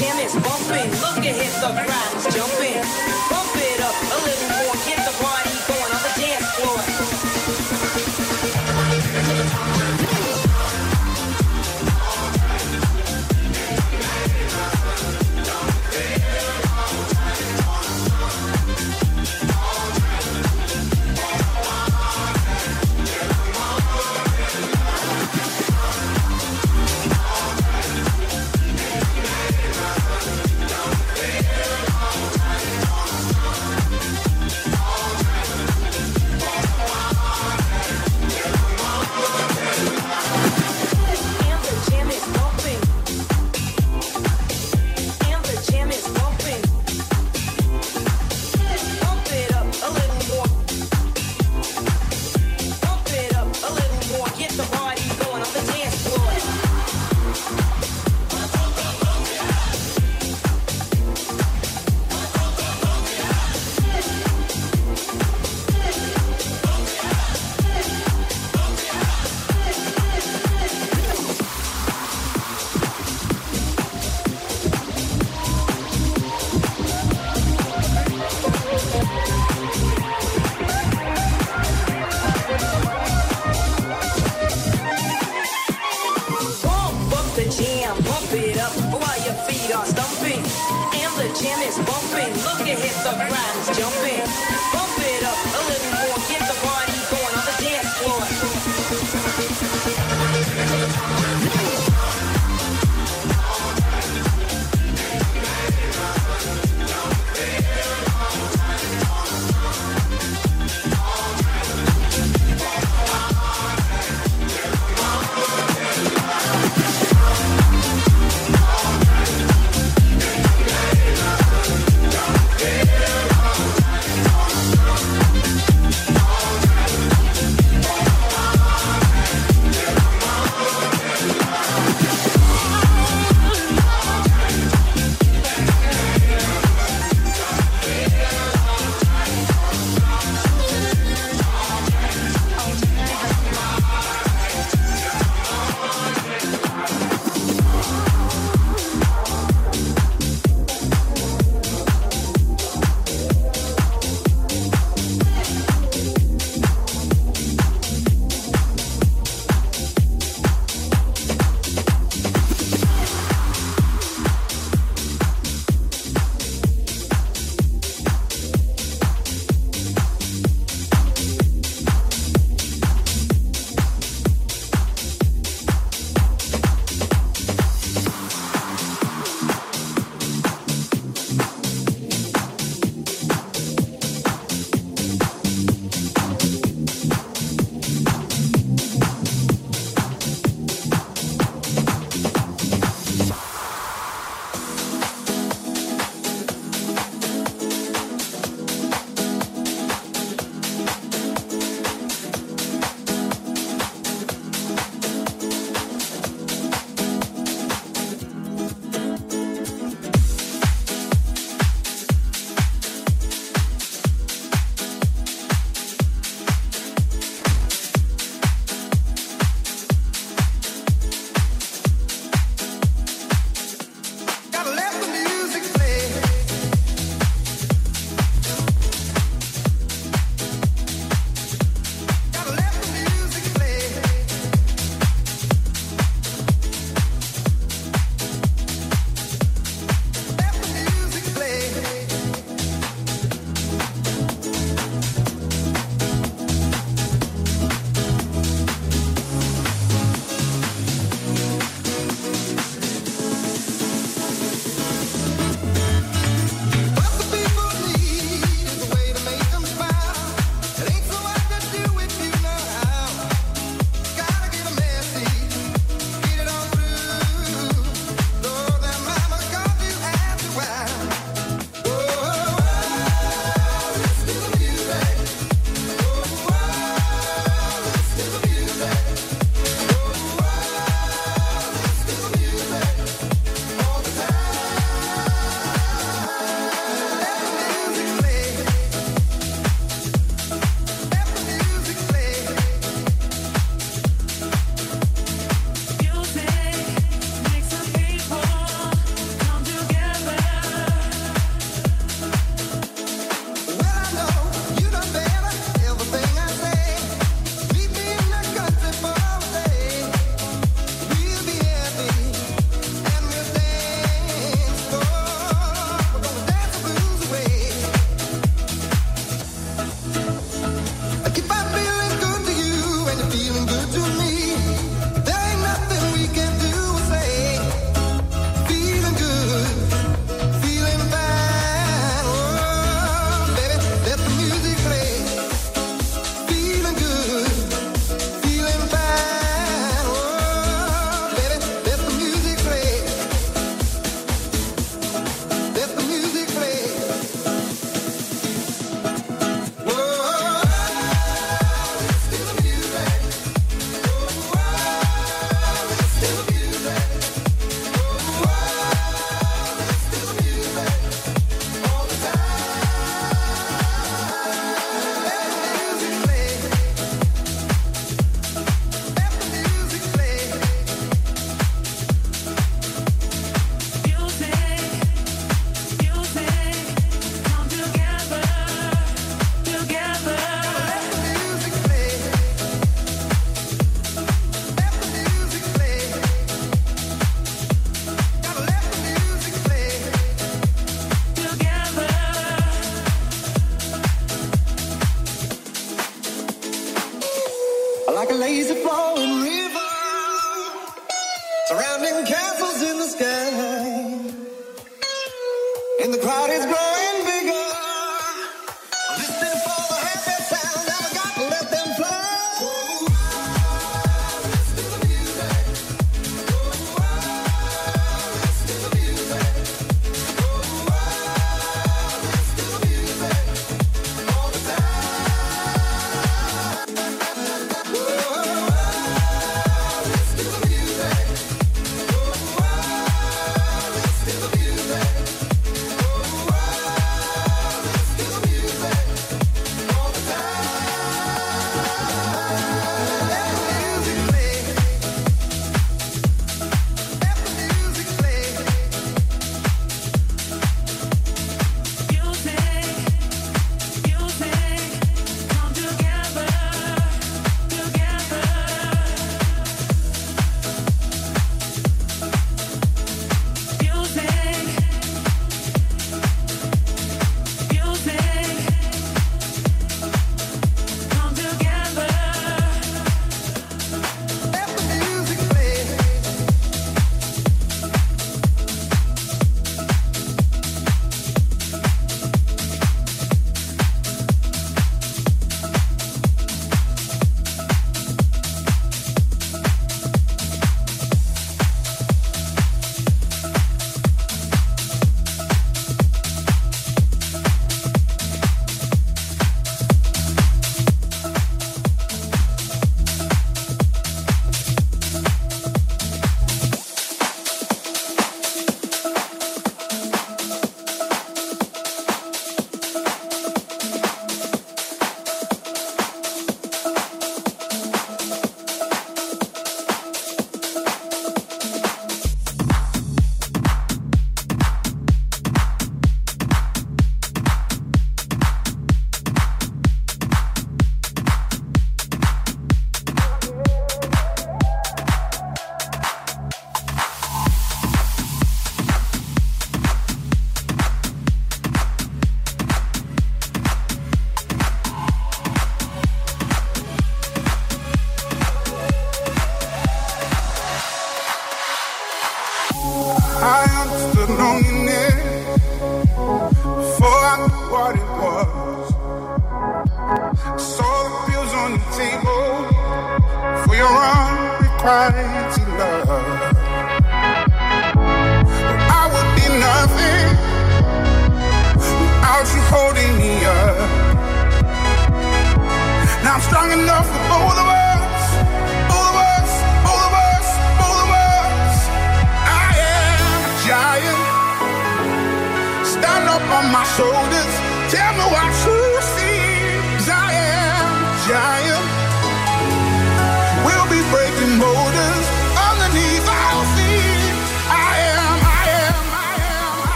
Speaker 9: damn, it's
Speaker 13: bumping. Look at hit the
Speaker 43: crowd.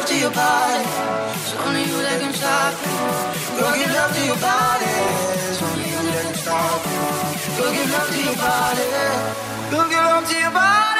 Speaker 13: love
Speaker 44: to your body. It's only you that can stop me. Go give love to your body. It's only you that can stop me. Go give love to your body. Go give love to your body.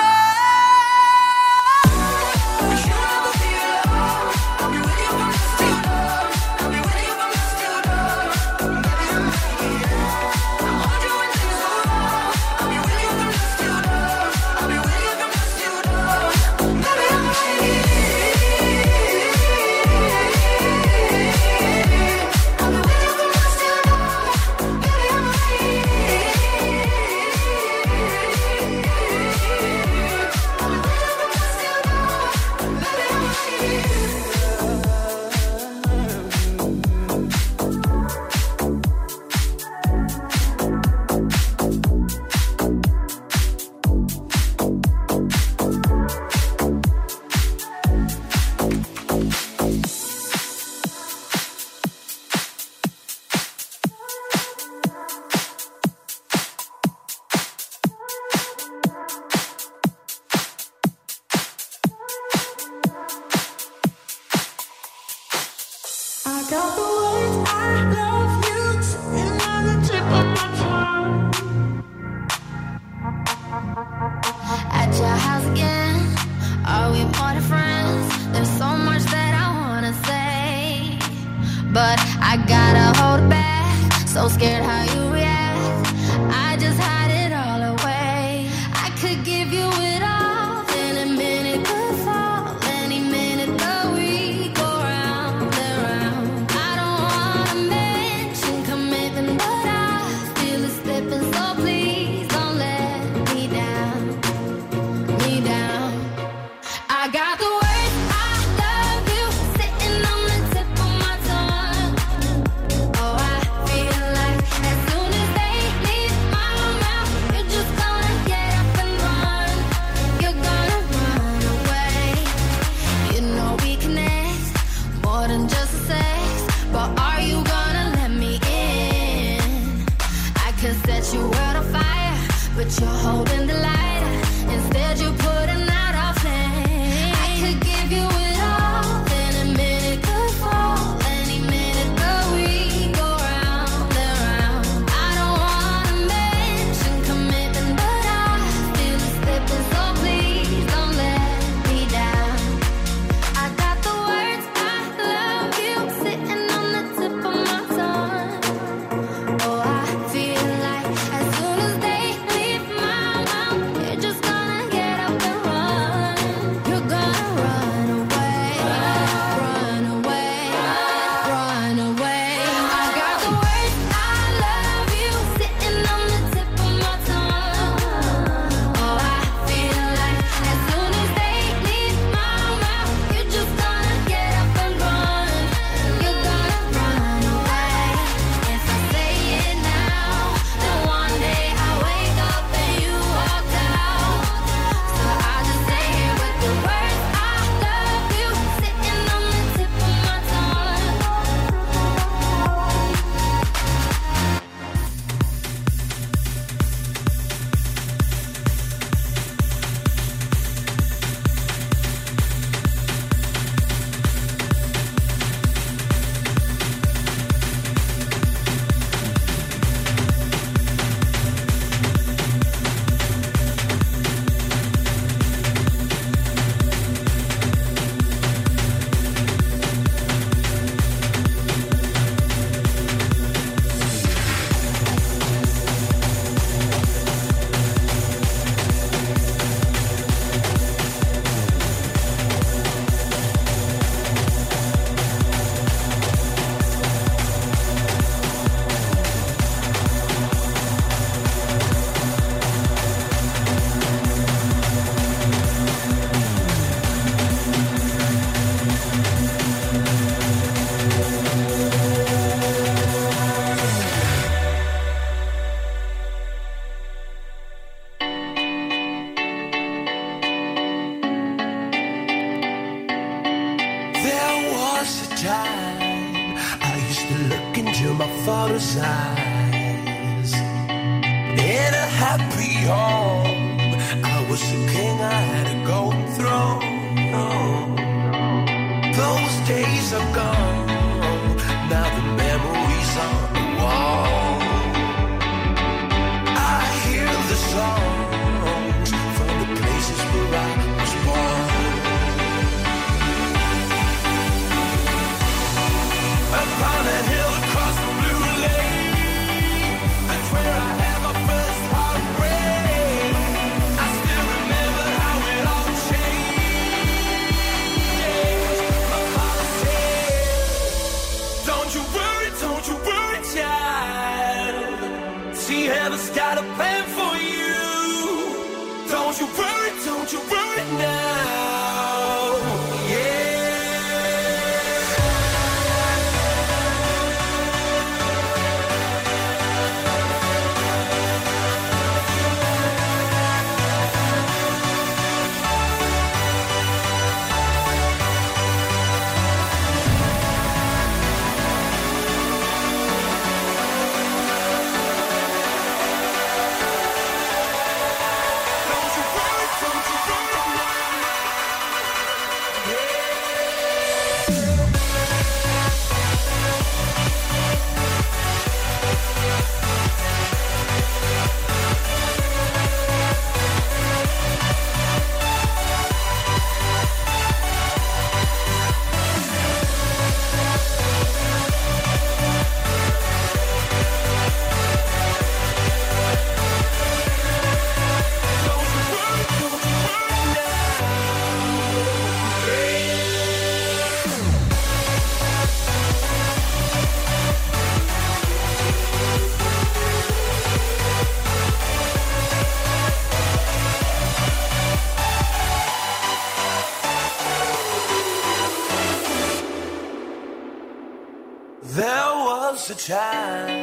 Speaker 39: Time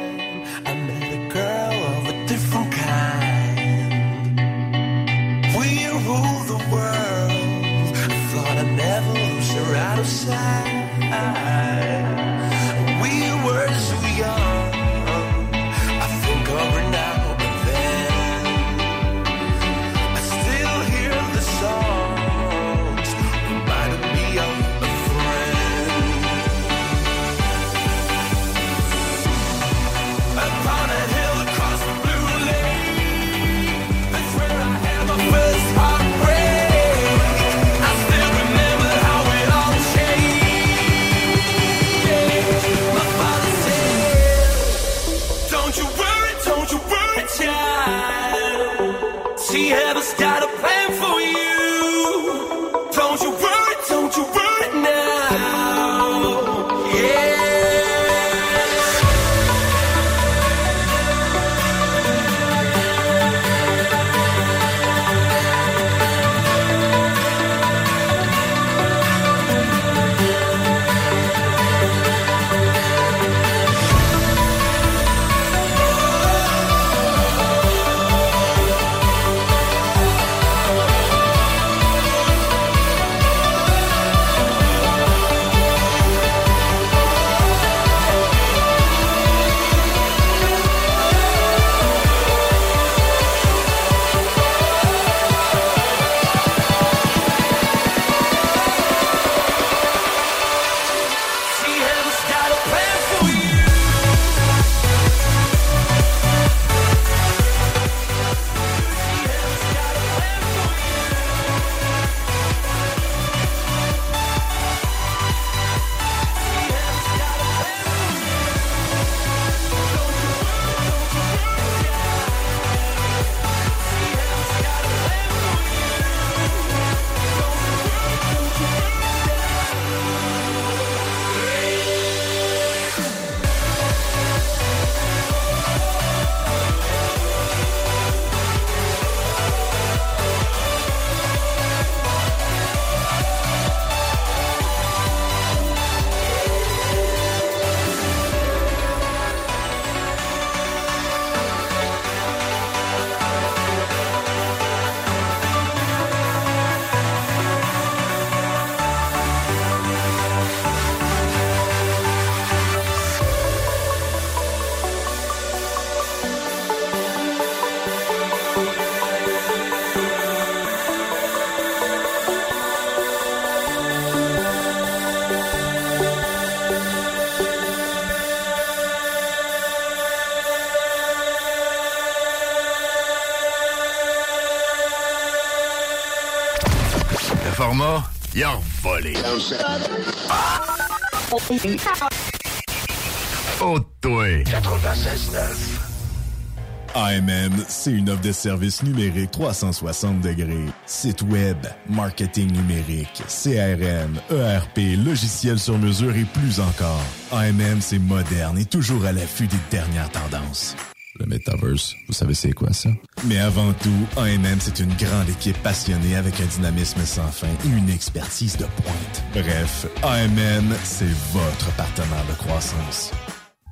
Speaker 45: AMM, c'est une offre de services numériques 360 degrés. Site web, marketing numérique, CRM, ERP, logiciel sur mesure et plus encore. AMM, c'est moderne et toujours à l'affût des dernières tendances. Metaverse, vous savez c'est quoi ça? Mais avant tout, AMM, c'est une grande équipe passionnée avec un dynamisme sans fin et une expertise de pointe. Bref, AMM, c'est votre partenaire de croissance.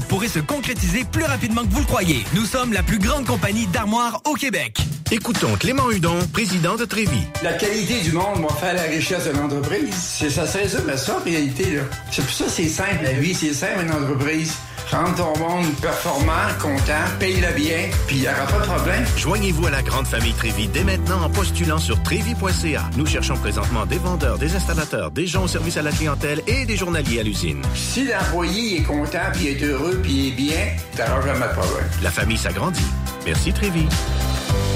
Speaker 16: pourrait se concrétiser plus rapidement que vous le croyez. Nous sommes la plus grande compagnie d'armoires au Québec.
Speaker 46: Écoutons Clément Hudon, président de Trévis.
Speaker 47: La qualité du monde va faire la richesse de l'entreprise. C'est ça se résume à ça, en réalité. là. C'est pour ça que c'est simple, la vie, c'est simple, une entreprise. Rendre ton monde performant, content, paye-le bien, puis il n'y aura pas de problème.
Speaker 46: Joignez-vous à la grande famille Trévis dès maintenant en postulant sur trévis.ca. Nous cherchons présentement des vendeurs, des installateurs, des gens au service à la clientèle et des journaliers à l'usine.
Speaker 47: Si l'employé est content, puis est heureux, puis il est bien, t'auras jamais de problème.
Speaker 46: La famille s'agrandit. Merci Trévis.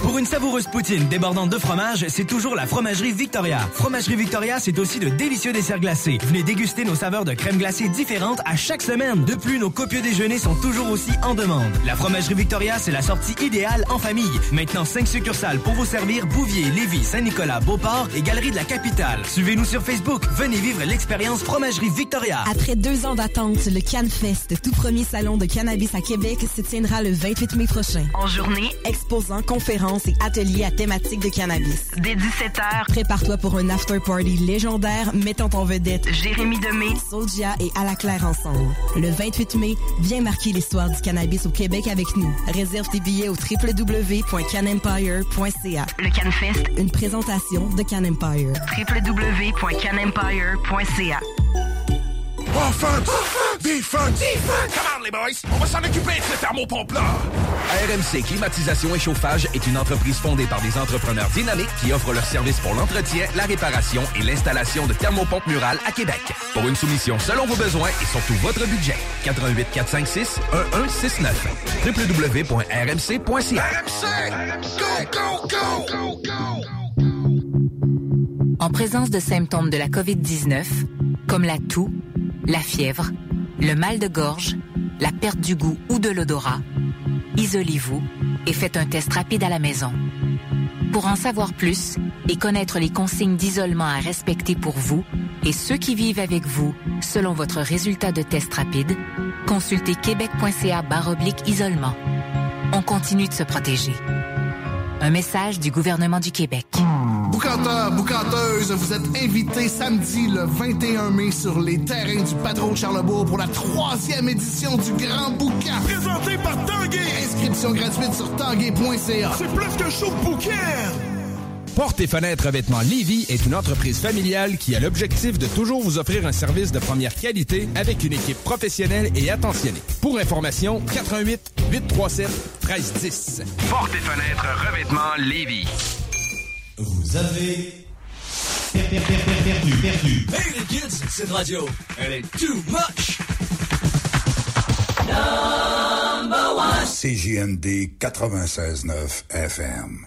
Speaker 16: Pour une savoureuse poutine débordante de fromage, c'est toujours la Fromagerie Victoria. Fromagerie Victoria, c'est aussi de délicieux desserts glacés. Venez déguster nos saveurs de crème glacée différentes à chaque semaine. De plus, nos copieux déjeuners sont toujours aussi en demande. La Fromagerie Victoria, c'est la sortie idéale en famille. Maintenant, 5 succursales pour vous servir Bouvier, Lévis, Saint-Nicolas, Beauport et Galerie de la Capitale. Suivez-nous sur Facebook. Venez vivre l'expérience Fromagerie Victoria.
Speaker 34: Après deux ans d'attente, le CanFest, tout premier salon de cannabis à Québec, se tiendra le 28 mai prochain.
Speaker 35: En journée,
Speaker 34: Exposants, conférences et ateliers à thématique de cannabis.
Speaker 35: dès 17h,
Speaker 34: Prépare-toi pour un after-party légendaire mettant en vedette
Speaker 35: Jérémy Demé,
Speaker 34: Soulja et À la Claire ensemble. Le 28 mai, viens marquer l'histoire du cannabis au Québec avec nous. Réserve tes billets au www.canempire.ca.
Speaker 35: le CanFest,
Speaker 34: Une présentation de Can Empire.
Speaker 35: www.canempire.ca.
Speaker 48: Offense! Defense! Come on, les boys! On va s'en occuper de ce thermopompe-là!
Speaker 2: RMC Climatisation et Chauffage est une entreprise fondée par des entrepreneurs dynamiques qui offrent leurs services pour l'entretien, la réparation et l'installation de thermopompes murales à Québec. Pour une soumission selon vos besoins et surtout votre budget, 88 456 1169 www.rmc.ca
Speaker 48: RMC! Go, go, go! Go, go!
Speaker 49: En présence de symptômes de la COVID-19, comme la toux, la fièvre, le mal de gorge, la perte du goût ou de l'odorat, isolez-vous et faites un test rapide à la maison. Pour en savoir plus et connaître les consignes d'isolement à respecter pour vous et ceux qui vivent avec vous selon votre résultat de test rapide, consultez québec.ca baroblique isolement. On continue de se protéger. Un message du gouvernement du Québec.
Speaker 37: Boucanteur, boucanteuse, vous êtes invités samedi le 21 mai sur les terrains du Patron de Charlebourg pour la troisième édition du Grand Boucan. Présenté par Tanguay. Inscription gratuite sur tanguay.ca. C'est plus que chaud de bouquet.
Speaker 36: Porte et fenêtres revêtement Lévis est une entreprise familiale qui a l'objectif de toujours vous offrir un service de première qualité avec une équipe professionnelle et attentionnée. Pour information, 88 837 1310.
Speaker 35: Porte et fenêtres revêtement Lévis.
Speaker 33: Vous avez per- per- per- per- perdu, perdu. Hey les kids, cette radio, elle est too much.
Speaker 50: Number one. CJMD 96.9 FM.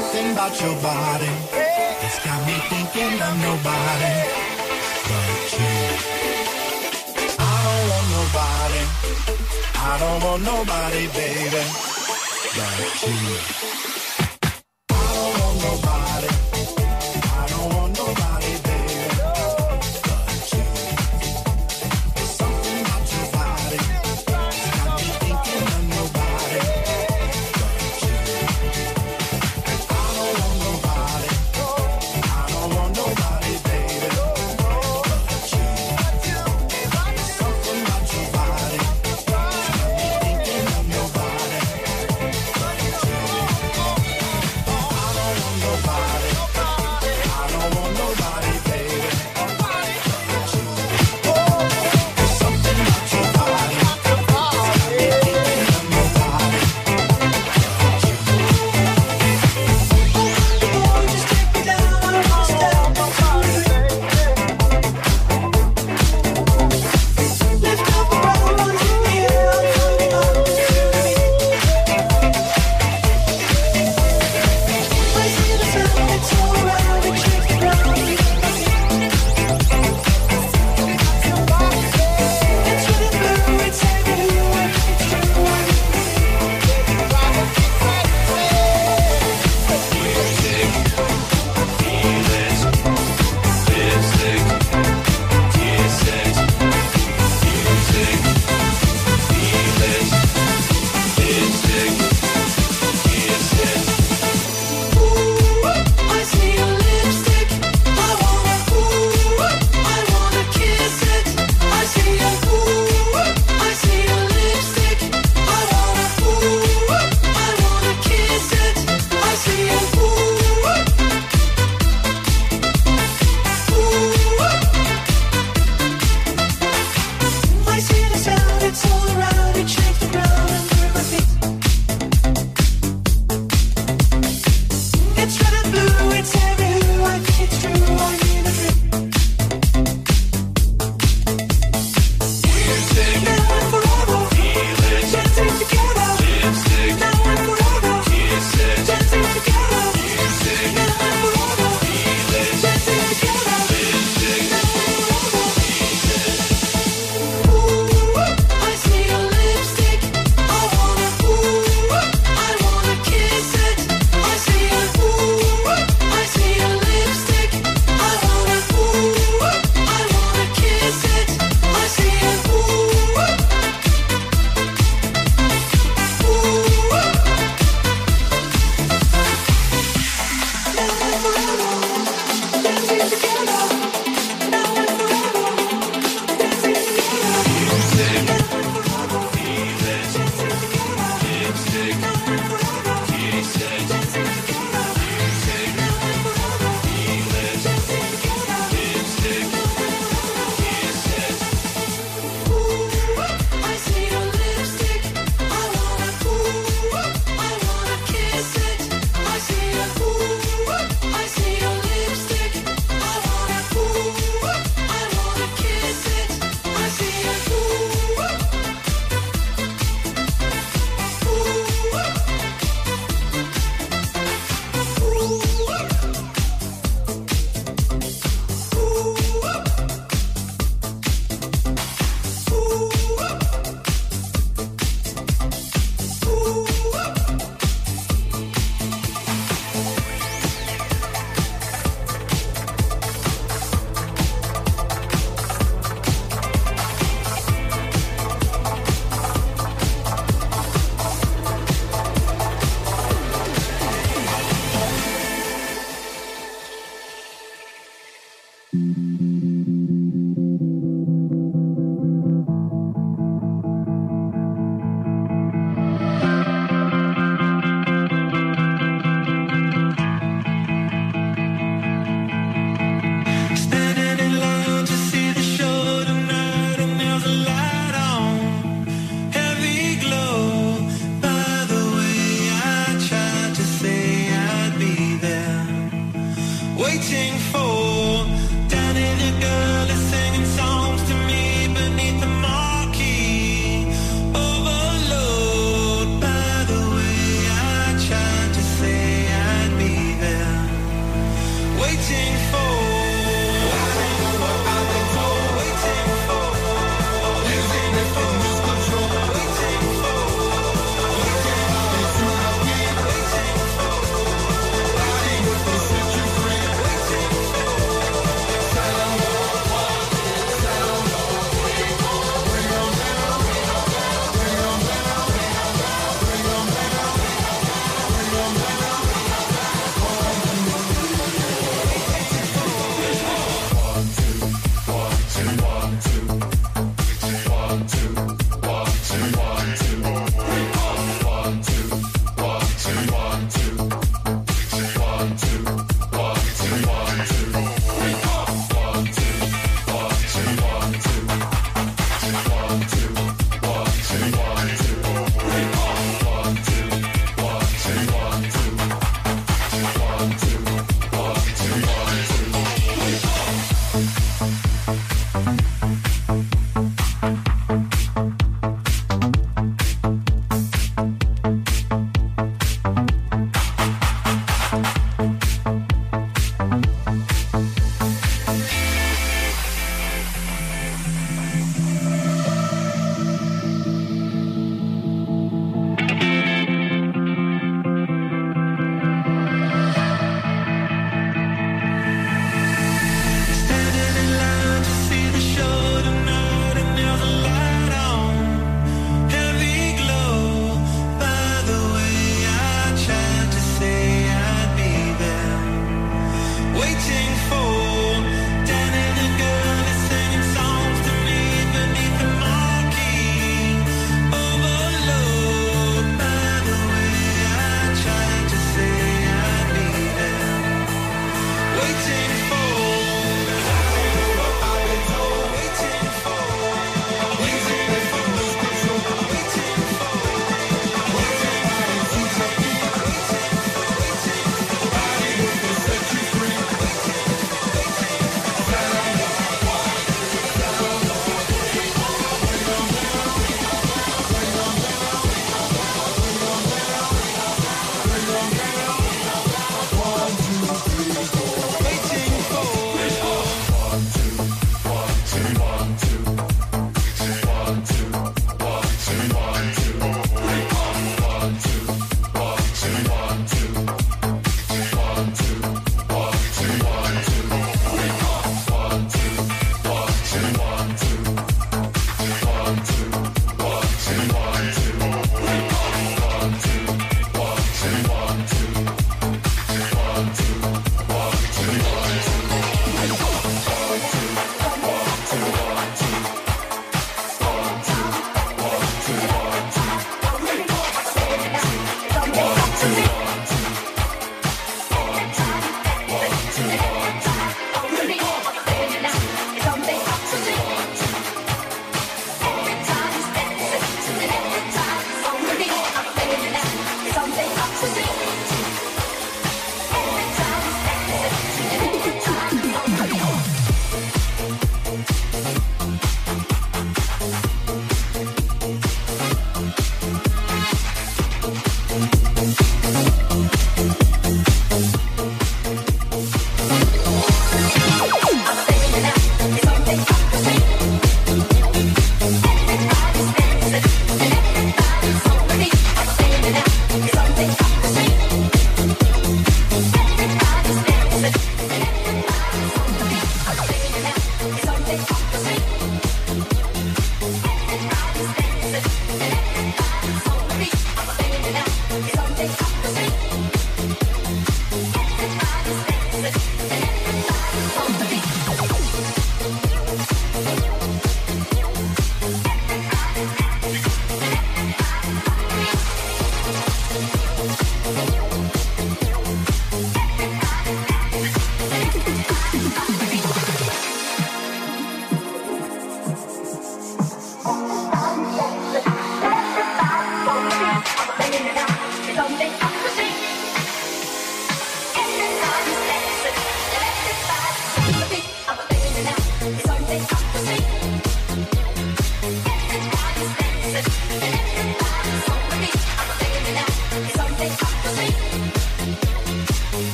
Speaker 37: something about your body. It's got me thinking of nobody but you. I don't want nobody. I don't want nobody, baby, but you.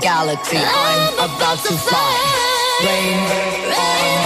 Speaker 23: Galaxy, I'm about to fly. Rain on